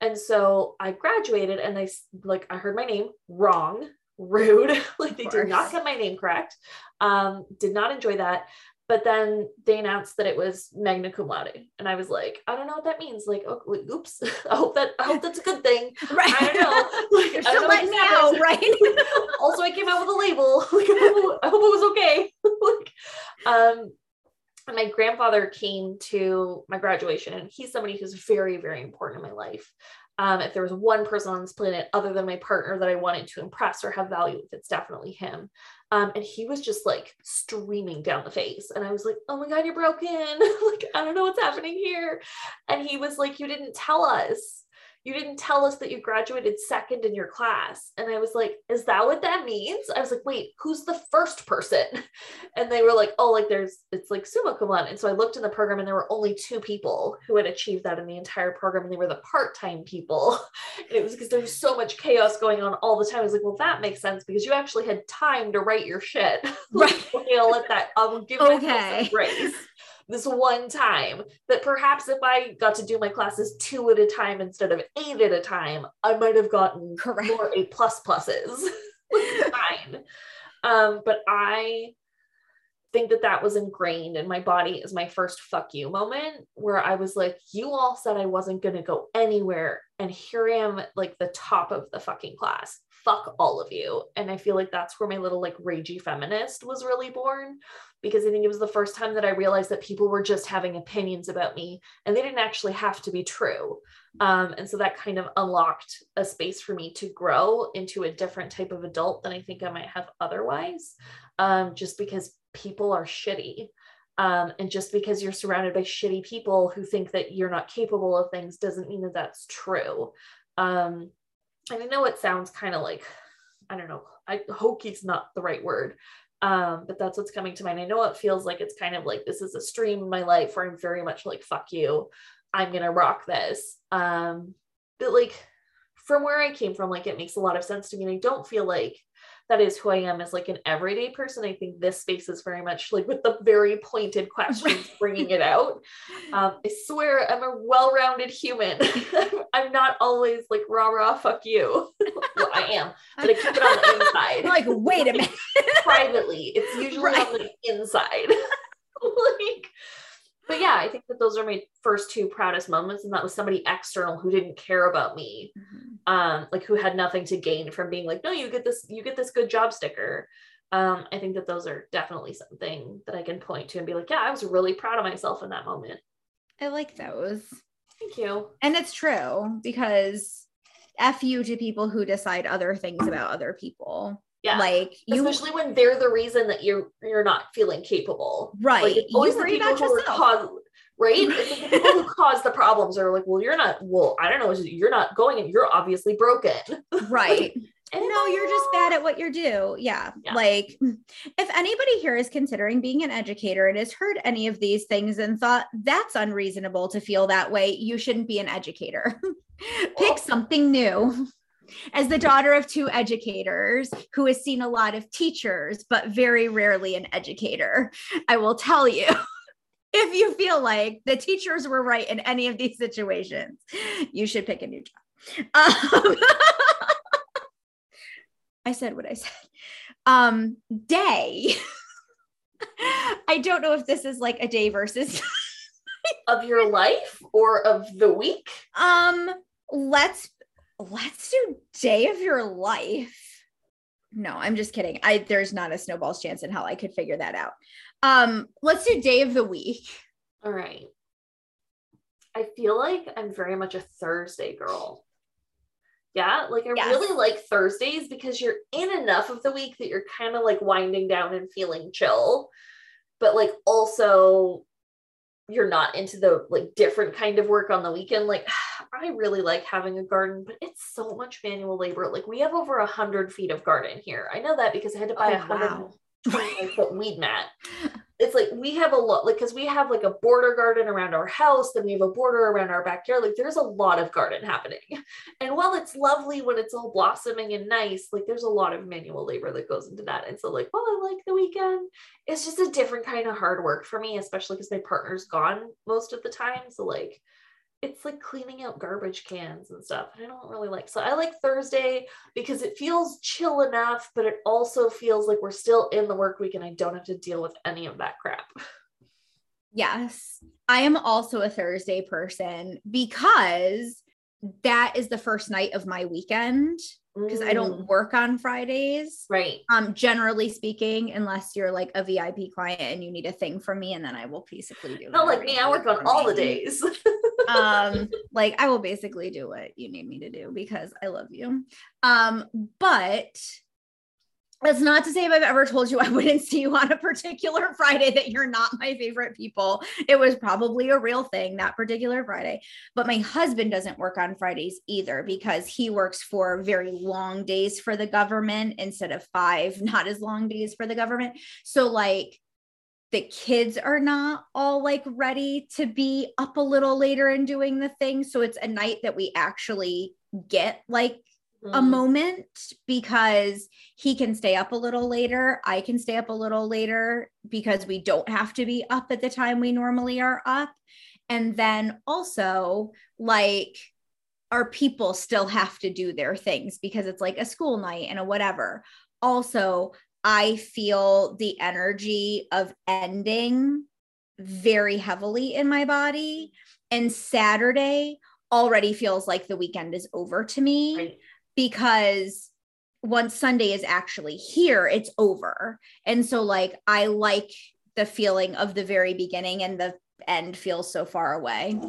And so I graduated and I like I heard my name wrong, rude. like they did not get my name correct. Um, did not enjoy that. But then they announced that it was magna cum laude, and I was like, I don't know what that means. Like, oh, oops. I hope that I hope that's a good thing. Right. I don't know. Like, You're still letting right? also, I came out with a label. Like, I hope, I hope it was okay. like, um, my grandfather came to my graduation, and he's somebody who's very, very important in my life. Um, if there was one person on this planet other than my partner that I wanted to impress or have value with, it's definitely him. Um, and he was just like streaming down the face. And I was like, oh my God, you're broken. like, I don't know what's happening here. And he was like, you didn't tell us you didn't tell us that you graduated second in your class. And I was like, is that what that means? I was like, wait, who's the first person? And they were like, oh, like there's, it's like summa cum laude. And so I looked in the program and there were only two people who had achieved that in the entire program. And they were the part-time people. And it was because there was so much chaos going on all the time. I was like, well, that makes sense because you actually had time to write your shit. Right. like, um, okay, I'll let that, I'll give okay. myself grace this one time that perhaps if I got to do my classes two at a time instead of eight at a time, I might have gotten Correct. more A plus pluses. fine. Um, but I think that that was ingrained in my body as my first fuck you moment where I was like, you all said I wasn't going to go anywhere. And here I am, like the top of the fucking class. Fuck all of you. And I feel like that's where my little like ragey feminist was really born because I think it was the first time that I realized that people were just having opinions about me and they didn't actually have to be true. Um, and so that kind of unlocked a space for me to grow into a different type of adult than I think I might have otherwise, um, just because people are shitty. Um, and just because you're surrounded by shitty people who think that you're not capable of things doesn't mean that that's true. Um, and I know it sounds kind of like, I don't know, I hokey's not the right word, um, but that's what's coming to mind. I know it feels like it's kind of like this is a stream in my life where I'm very much like, fuck you, I'm gonna rock this. Um, but like from where I came from, like it makes a lot of sense to me. And I don't feel like that is who I am as like an everyday person. I think this space is very much like with the very pointed questions, bringing it out. Um, I swear I'm a well-rounded human. I'm not always like rah rah fuck you. well, I am, but I keep it on the inside. like, wait a minute. Privately, it's usually right. on the inside. like, but yeah, I think that those are my first two proudest moments, and that was somebody external who didn't care about me. Mm-hmm. um like who had nothing to gain from being like no you get this you get this good job sticker. Um i think that those are definitely something that i can point to and be like yeah i was really proud of myself in that moment. I like those. Thank you. And it's true because f you to people who decide other things about other people yeah like you especially when they're the reason that you're you're not feeling capable right like, always you the people who yourself. cause, right? the people who cause the problems are like, well, you're not, well, I don't know, you're not going and you're obviously broken. Right. And no, you're just bad at what you do. Yeah. yeah. Like, if anybody here is considering being an educator and has heard any of these things and thought that's unreasonable to feel that way, you shouldn't be an educator. Pick something new. As the daughter of two educators who has seen a lot of teachers, but very rarely an educator, I will tell you if you feel like the teachers were right in any of these situations, you should pick a new job. Um, I said what I said. Um, day. I don't know if this is like a day versus of your life or of the week. Um, let's let's do day of your life. No, I'm just kidding. I there's not a snowball's chance in hell I could figure that out. Um, let's do day of the week. All right. I feel like I'm very much a Thursday girl. Yeah, like I yes. really like Thursdays because you're in enough of the week that you're kind of like winding down and feeling chill, but like also you're not into the like different kind of work on the weekend. Like I really like having a garden, but it's so much manual labor. Like we have over a hundred feet of garden here. I know that because I had to buy oh, a oh, hundred wow. 29 foot weed mat. It's like we have a lot, like, because we have like a border garden around our house, then we have a border around our backyard. Like, there's a lot of garden happening. And while it's lovely when it's all blossoming and nice, like, there's a lot of manual labor that goes into that. And so, like, well, I like the weekend. It's just a different kind of hard work for me, especially because my partner's gone most of the time. So, like, it's like cleaning out garbage cans and stuff. I don't really like so I like Thursday because it feels chill enough, but it also feels like we're still in the work week and I don't have to deal with any of that crap. Yes. I am also a Thursday person because that is the first night of my weekend because I don't mm. work on Fridays. Right. Um, generally speaking, unless you're like a VIP client and you need a thing from me, and then I will basically do. Not like me, I work on all me. the days. um, like I will basically do what you need me to do because I love you. Um, but that's not to say if I've ever told you I wouldn't see you on a particular Friday that you're not my favorite people. It was probably a real thing that particular Friday. But my husband doesn't work on Fridays either because he works for very long days for the government instead of five, not as long days for the government. So, like, the kids are not all like ready to be up a little later and doing the thing. So, it's a night that we actually get like a mm-hmm. moment because he can stay up a little later. I can stay up a little later because we don't have to be up at the time we normally are up. And then also, like, our people still have to do their things because it's like a school night and a whatever. Also, I feel the energy of ending very heavily in my body. And Saturday already feels like the weekend is over to me. Right because once Sunday is actually here, it's over. And so, like, I like the feeling of the very beginning and the end feels so far away.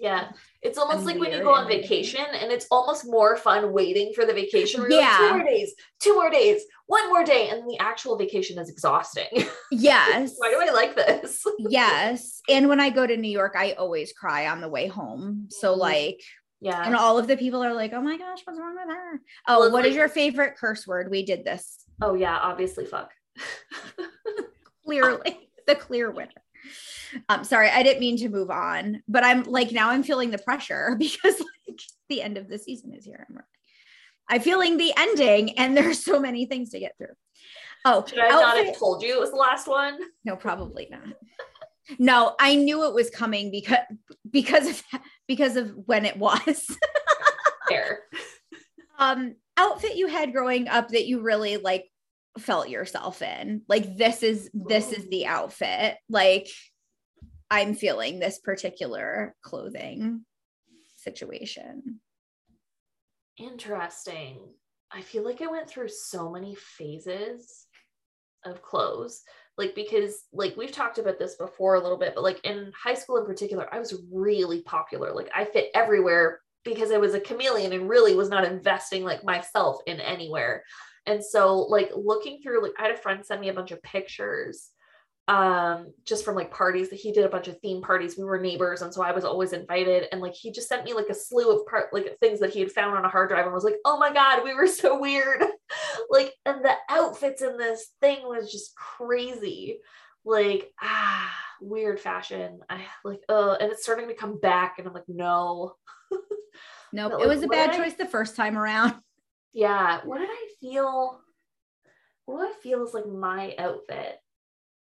Yeah. It's almost I'm like when you go on vacation and it's almost more fun waiting for the vacation. yeah. Like, two more days, two more days, one more day. And the actual vacation is exhausting. Yes. Why do I like this? yes. And when I go to New York, I always cry on the way home. So, mm-hmm. like, yeah. And all of the people are like, oh my gosh, what's wrong with her? Oh, well, what like, is your favorite curse word? We did this. Oh, yeah, obviously, fuck. Clearly, the clear winner. Um, sorry, I didn't mean to move on, but I'm like now I'm feeling the pressure because like the end of the season is here. I'm, I'm feeling the ending, and there's so many things to get through. Oh, should I not have told you it was the last one? No, probably not. No, I knew it was coming because because of because of when it was. Fair. Um, outfit you had growing up that you really like felt yourself in. Like this is this is the outfit. Like I'm feeling this particular clothing situation. Interesting. I feel like I went through so many phases of clothes like because like we've talked about this before a little bit but like in high school in particular i was really popular. Like i fit everywhere because i was a chameleon and really was not investing like myself in anywhere. And so like looking through like i had a friend send me a bunch of pictures um just from like parties that he did a bunch of theme parties. We were neighbors and so i was always invited and like he just sent me like a slew of part like things that he had found on a hard drive and was like oh my god we were so weird. Like and the outfits in this thing was just crazy. Like ah weird fashion. I like uh and it's starting to come back and i'm like no. Nope like, it was a bad choice I, the first time around. Yeah what did i feel what I feel is like my outfit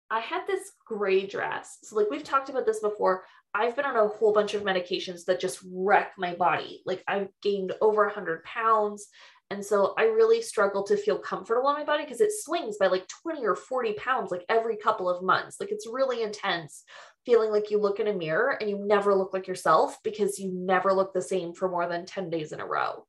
I had this gray dress. So, like we've talked about this before, I've been on a whole bunch of medications that just wreck my body. Like I've gained over 100 pounds. And so I really struggle to feel comfortable in my body because it swings by like 20 or 40 pounds like every couple of months. Like it's really intense feeling like you look in a mirror and you never look like yourself because you never look the same for more than 10 days in a row.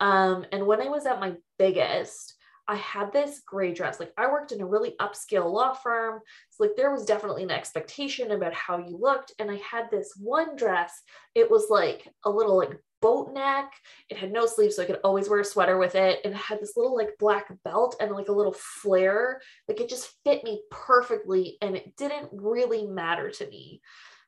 Um, and when I was at my biggest, I had this gray dress. Like I worked in a really upscale law firm. So like there was definitely an expectation about how you looked. And I had this one dress. It was like a little like boat neck. It had no sleeves, so I could always wear a sweater with it. And it had this little like black belt and like a little flare. Like it just fit me perfectly. And it didn't really matter to me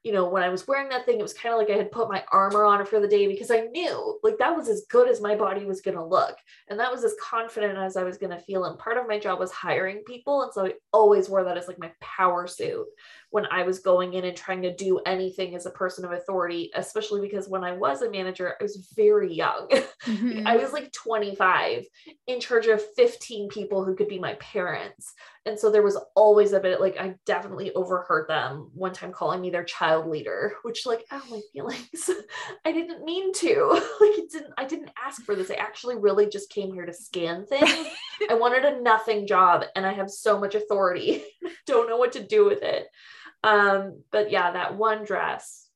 you know, when I was wearing that thing, it was kind of like I had put my armor on for the day because I knew like that was as good as my body was going to look. And that was as confident as I was going to feel. And part of my job was hiring people. And so I always wore that as like my power suit when I was going in and trying to do anything as a person of authority, especially because when I was a manager, I was very young. Mm-hmm. I was like 25 in charge of 15 people who could be my parents. And so there was always a bit like I definitely overheard them one time calling me their child leader, which like, oh my feelings. I didn't mean to. like it didn't I didn't ask for this. I actually really just came here to scan things. I wanted a nothing job and I have so much authority. Don't know what to do with it. Um, but yeah, that one dress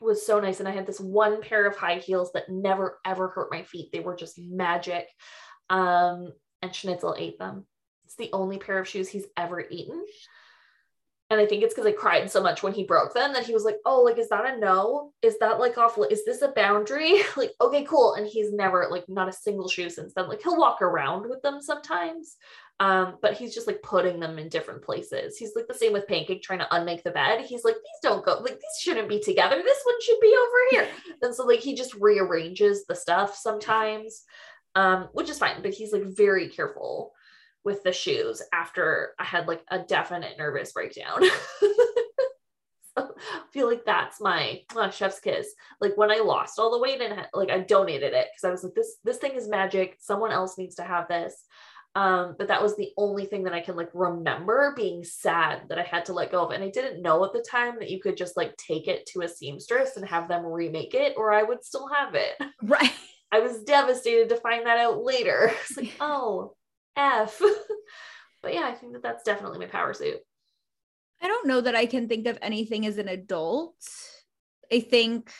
was so nice. And I had this one pair of high heels that never ever hurt my feet. They were just magic. Um, and Schnitzel ate them. It's the only pair of shoes he's ever eaten. And I think it's because I cried so much when he broke them that he was like, Oh, like, is that a no? Is that like off? Is this a boundary? like, okay, cool. And he's never, like, not a single shoe since then. Like, he'll walk around with them sometimes. Um, but he's just like putting them in different places. He's like the same with Pancake trying to unmake the bed. He's like, these don't go, like, these shouldn't be together. This one should be over here. And so, like, he just rearranges the stuff sometimes, um, which is fine, but he's like very careful with the shoes after I had like a definite nervous breakdown. I feel like that's my uh, chef's kiss. Like when I lost all the weight and like I donated it because I was like, this this thing is magic. Someone else needs to have this. Um, but that was the only thing that I can like remember being sad that I had to let go of. And I didn't know at the time that you could just like take it to a seamstress and have them remake it, or I would still have it. Right. I was devastated to find that out later. It's like, oh, F. but yeah, I think that that's definitely my power suit. I don't know that I can think of anything as an adult. I think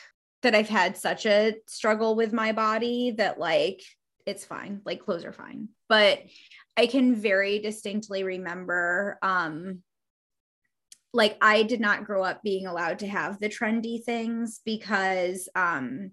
that I've had such a struggle with my body that like it's fine. Like clothes are fine. But I can very distinctly remember um like I did not grow up being allowed to have the trendy things because um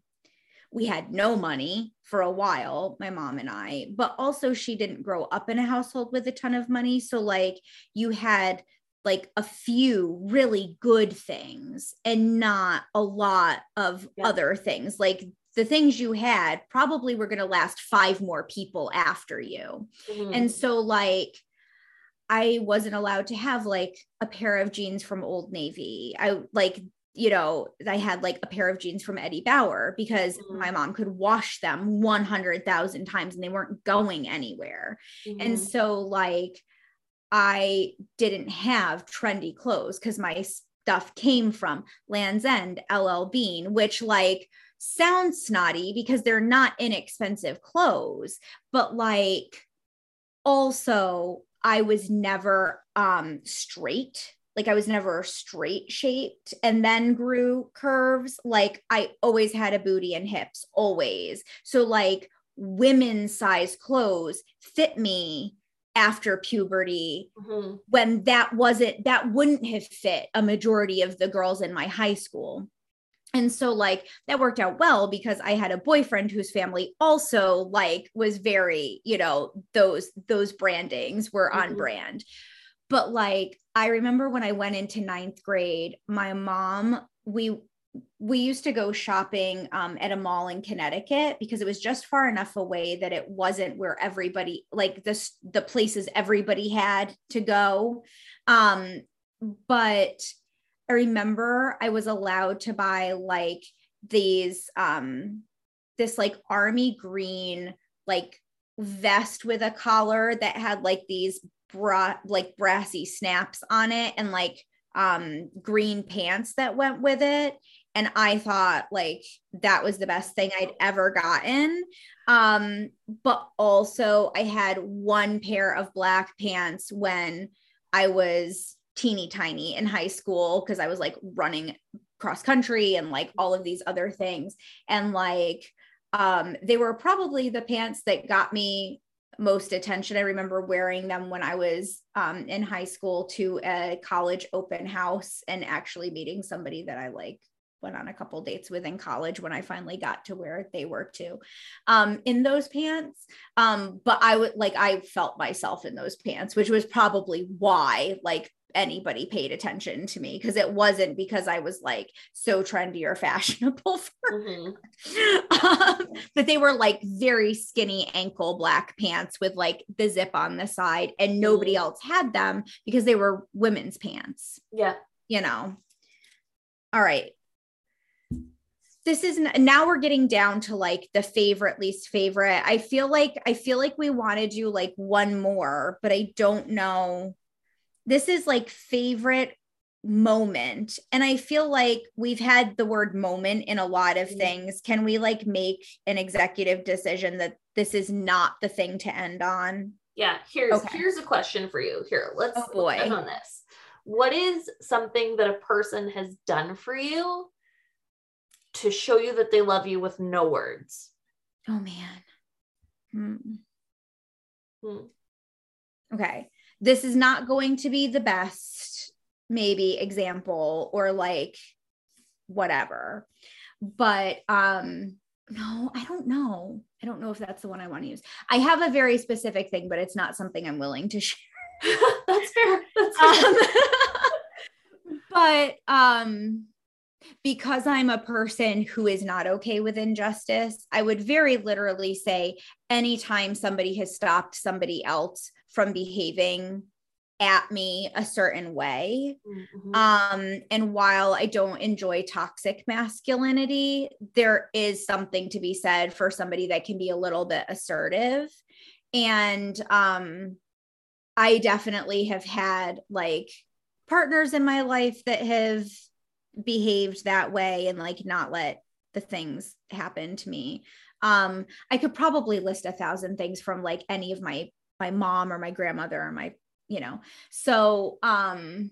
we had no money for a while, my mom and I, but also she didn't grow up in a household with a ton of money. So, like, you had like a few really good things and not a lot of yeah. other things. Like, the things you had probably were going to last five more people after you. Mm-hmm. And so, like, I wasn't allowed to have like a pair of jeans from Old Navy. I like you know, I had like a pair of jeans from Eddie Bauer because mm-hmm. my mom could wash them 100,000 times and they weren't going anywhere. Mm-hmm. And so, like, I didn't have trendy clothes because my stuff came from Lands' End, LL Bean, which, like, sounds snotty because they're not inexpensive clothes, but like, also, I was never um straight like I was never straight shaped and then grew curves. Like I always had a booty and hips, always. So, like, women's size clothes fit me after puberty mm-hmm. when that wasn't, that wouldn't have fit a majority of the girls in my high school. And so like that worked out well because I had a boyfriend whose family also like was very, you know, those those brandings were mm-hmm. on brand. But like, I remember when I went into ninth grade, my mom, we we used to go shopping um, at a mall in Connecticut because it was just far enough away that it wasn't where everybody like this the places everybody had to go. Um, but I remember I was allowed to buy like these um this like army green like vest with a collar that had like these bra like brassy snaps on it and like um green pants that went with it. And i thought like that was the best thing i'd ever gotten. Um but also i had one pair of black pants when i was teeny tiny in high school because i was like running cross country and like all of these other things. And like um they were probably the pants that got me most attention. I remember wearing them when I was um, in high school to a college open house and actually meeting somebody that I like went on a couple dates with in college when I finally got to where they were too um, in those pants. Um, but I would like, I felt myself in those pants, which was probably why like anybody paid attention to me because it wasn't because I was like so trendy or fashionable for mm-hmm. um, that they were like very skinny ankle black pants with like the zip on the side and nobody mm-hmm. else had them because they were women's pants. Yeah. You know. All right. This is now we're getting down to like the favorite least favorite. I feel like I feel like we want to do like one more, but I don't know this is like favorite moment. And i feel like we've had the word moment in a lot of mm-hmm. things. Can we like make an executive decision that this is not the thing to end on? Yeah here's okay. here's a question for you. Here let's oh boy. on this. What is something that a person has done for you to show you that they love you with no words? Oh man. Hmm. Hmm. okay this is not going to be the best maybe example or like whatever. But um no i don't know. I don't know if that's the one i want to use. I have a very specific thing but it's not something i'm willing to share. That's fair, that's fair. Um, but um because I'm a person who is not okay with injustice, I would very literally say anytime somebody has stopped somebody else from behaving at me a certain way. Mm-hmm. Um, and while I don't enjoy toxic masculinity, there is something to be said for somebody that can be a little bit assertive. And um, I definitely have had like partners in my life that have behaved that way and like not let the things happen to me. Um, I could probably list a thousand things from like any of my my mom or my grandmother or my you know. So um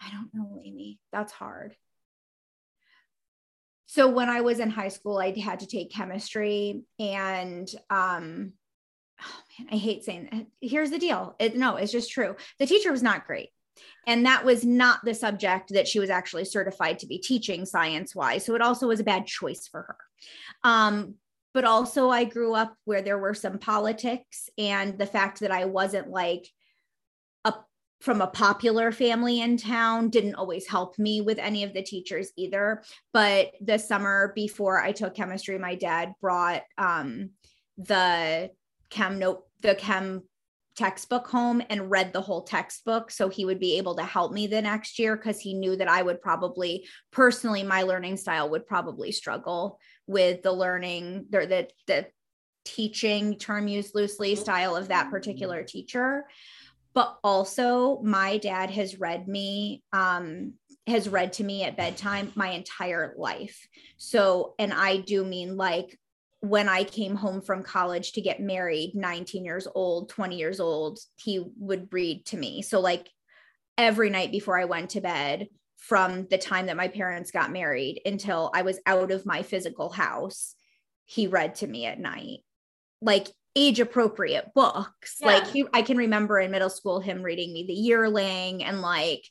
i don't know amy that's hard. So when i was in high school i had to take chemistry and um oh man i hate saying that. here's the deal. It, no it's just true. The teacher was not great. And that was not the subject that she was actually certified to be teaching science wise so it also was a bad choice for her. Um, but also I grew up where there were some politics and the fact that I wasn't like a from a popular family in town didn't always help me with any of the teachers either. But the summer before I took chemistry, my dad brought um, the chem note, the chem textbook home and read the whole textbook so he would be able to help me the next year because he knew that I would probably personally my learning style would probably struggle with the learning or the the teaching term used loosely style of that particular teacher. But also my dad has read me um, has read to me at bedtime my entire life. So and i do mean like when i came home from college to get married 19 years old 20 years old he would read to me. So like every night before i went to bed from the time that my parents got married until i was out of my physical house he read to me at night like age appropriate books. Yeah. Like he, I can remember in middle school him reading me The Yearling and like,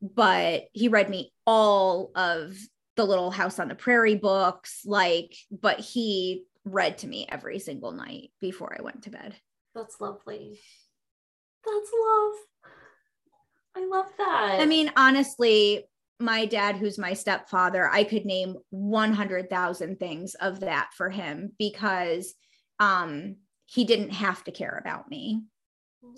but he read me all of the Little House on the Prairie books. Like, but he read to me every single night before I went to bed. That's lovely. That's love. I love that. I mean, honestly, my dad, who's my stepfather, I could name 100,000 things of that for him because um he didn't have to care about me.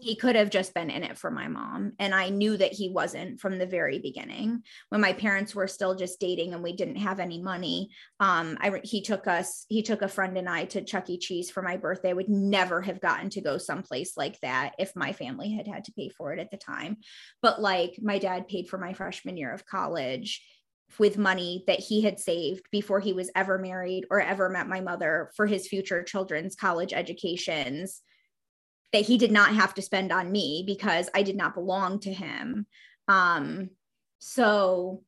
He could have just been in it for my mom. And I knew that he wasn't from the very beginning. When my parents were still just dating and we didn't have any money, um, I, he took us, he took a friend and I to Chuck E. Cheese for my birthday. I would never have gotten to go someplace like that if my family had had to pay for it at the time. But like my dad paid for my freshman year of college with money that he had saved before he was ever married or ever met my mother for his future children's college educations that he did not have to spend on me because I did not belong to him. Um, so,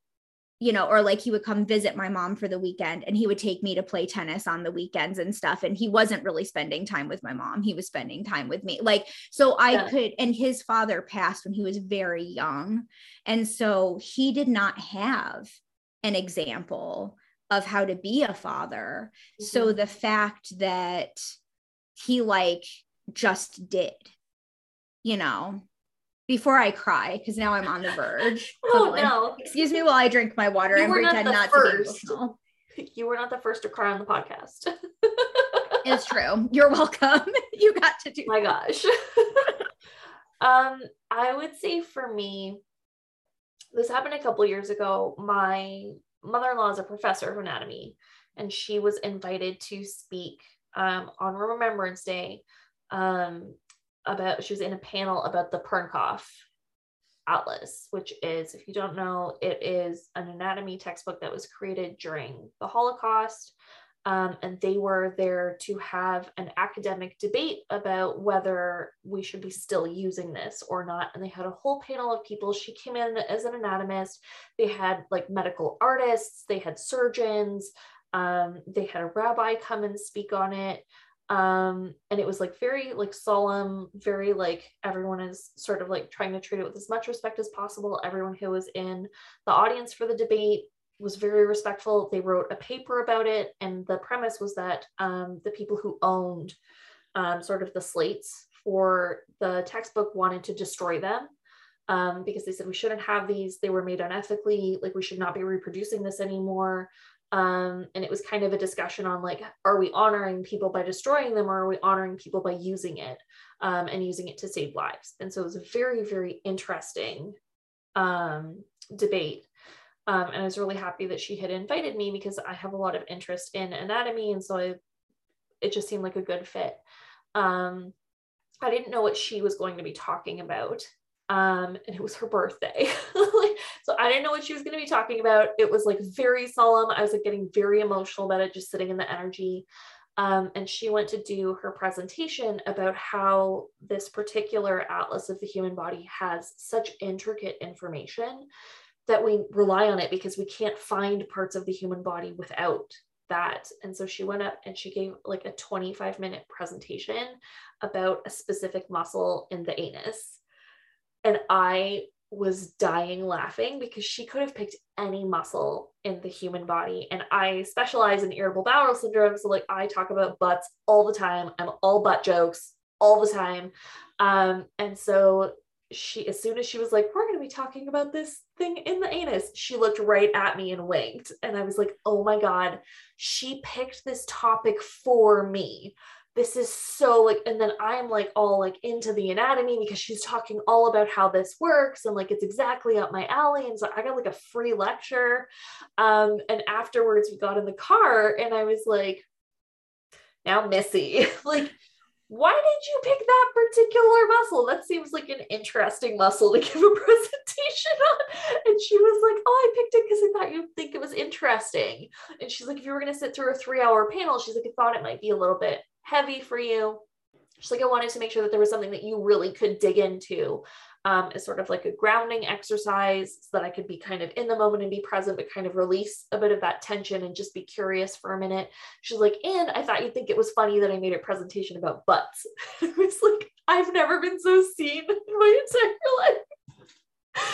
you know, or like he would come visit my mom for the weekend and he would take me to play tennis on the weekends and stuff. And he wasn't really spending time with my mom, he was spending time with me. Like, so I yeah. could, and his father passed when he was very young. And so he did not have an example of how to be a father. Mm-hmm. So the fact that he like just did, you know, before I cry, because now I'm on the verge. oh no. Excuse me while I drink my water you and pretend not, not to be emotional. You were not the first to cry on the podcast. it's true. You're welcome. you got to do my gosh. um, I would say for me, this happened a couple years ago. My mother-in-law is a professor of anatomy, and she was invited to speak um, on Remembrance Day um, about. She was in a panel about the Pernkopf Atlas, which is, if you don't know, it is an anatomy textbook that was created during the Holocaust. Um, and they were there to have an academic debate about whether we should be still using this or not. And they had a whole panel of people. She came in as an anatomist. They had like medical artists, they had surgeons, um, they had a rabbi come and speak on it. Um, and it was like very like solemn, very like everyone is sort of like trying to treat it with as much respect as possible. Everyone who was in the audience for the debate was very respectful. They wrote a paper about it, and the premise was that um, the people who owned um, sort of the slates for the textbook wanted to destroy them um, because they said we shouldn't have these. They were made unethically. Like we should not be reproducing this anymore. Um, and it was kind of a discussion on like, are we honoring people by destroying them or are we honoring people by using it um, and using it to save lives? And so it was a very, very interesting um, debate. Um, and I was really happy that she had invited me because I have a lot of interest in anatomy. And so I, it just seemed like a good fit. Um, I didn't know what she was going to be talking about um and it was her birthday so i didn't know what she was going to be talking about it was like very solemn i was like getting very emotional about it just sitting in the energy um, and she went to do her presentation about how this particular atlas of the human body has such intricate information that we rely on it because we can't find parts of the human body without that. And so she went up and she gave like a 25 minute presentation about a specific muscle in the anus. And I was dying laughing because she could have picked any muscle in the human body. And I specialize in irritable bowel syndrome. So, like, I talk about butts all the time. I'm all butt jokes all the time. Um, and so, she, as soon as she was like, we're going to be talking about this thing in the anus, she looked right at me and winked. And I was like, oh my God, she picked this topic for me this is so like and then i'm like all like into the anatomy because she's talking all about how this works and like it's exactly up my alley and so i got like a free lecture um and afterwards we got in the car and i was like now missy like why did you pick that particular muscle? That seems like an interesting muscle to give a presentation on. And she was like, Oh, I picked it because I thought you'd think it was interesting. And she's like, If you were going to sit through a three hour panel, she's like, I thought it might be a little bit heavy for you. Just like I wanted to make sure that there was something that you really could dig into um, as sort of like a grounding exercise so that I could be kind of in the moment and be present, but kind of release a bit of that tension and just be curious for a minute. She's like, and I thought you'd think it was funny that I made a presentation about butts. I was like, I've never been so seen in my entire life.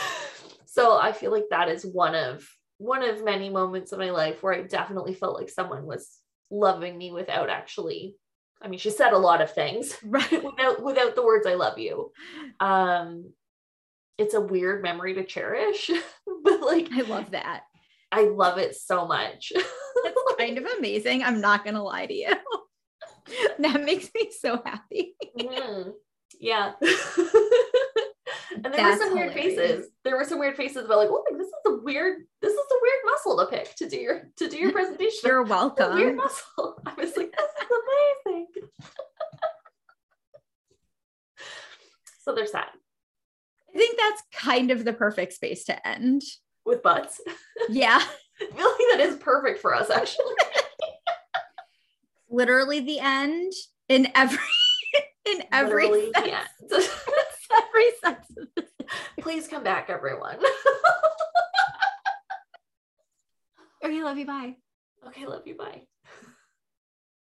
So I feel like that is one of one of many moments in my life where I definitely felt like someone was loving me without actually I mean, she said a lot of things, right? without without the words "I love you." Um, it's a weird memory to cherish, but like I love that. I love it so much. It's kind of amazing. I'm not gonna lie to you. that makes me so happy. Mm, yeah. And there That's were some weird hilarious. faces. There were some weird faces about like, oh, this is a weird, this is a weird muscle to pick to do your to do your presentation. You're welcome. weird muscle. I was like, this is amazing. so there's that. I think that's kind of the perfect space to end. With butts. Yeah. I feel like that is perfect for us, actually. Literally the end in every in every Literally sense. the end. Every sense. Please come back, everyone. okay, love you. Bye. Okay, love you. Bye.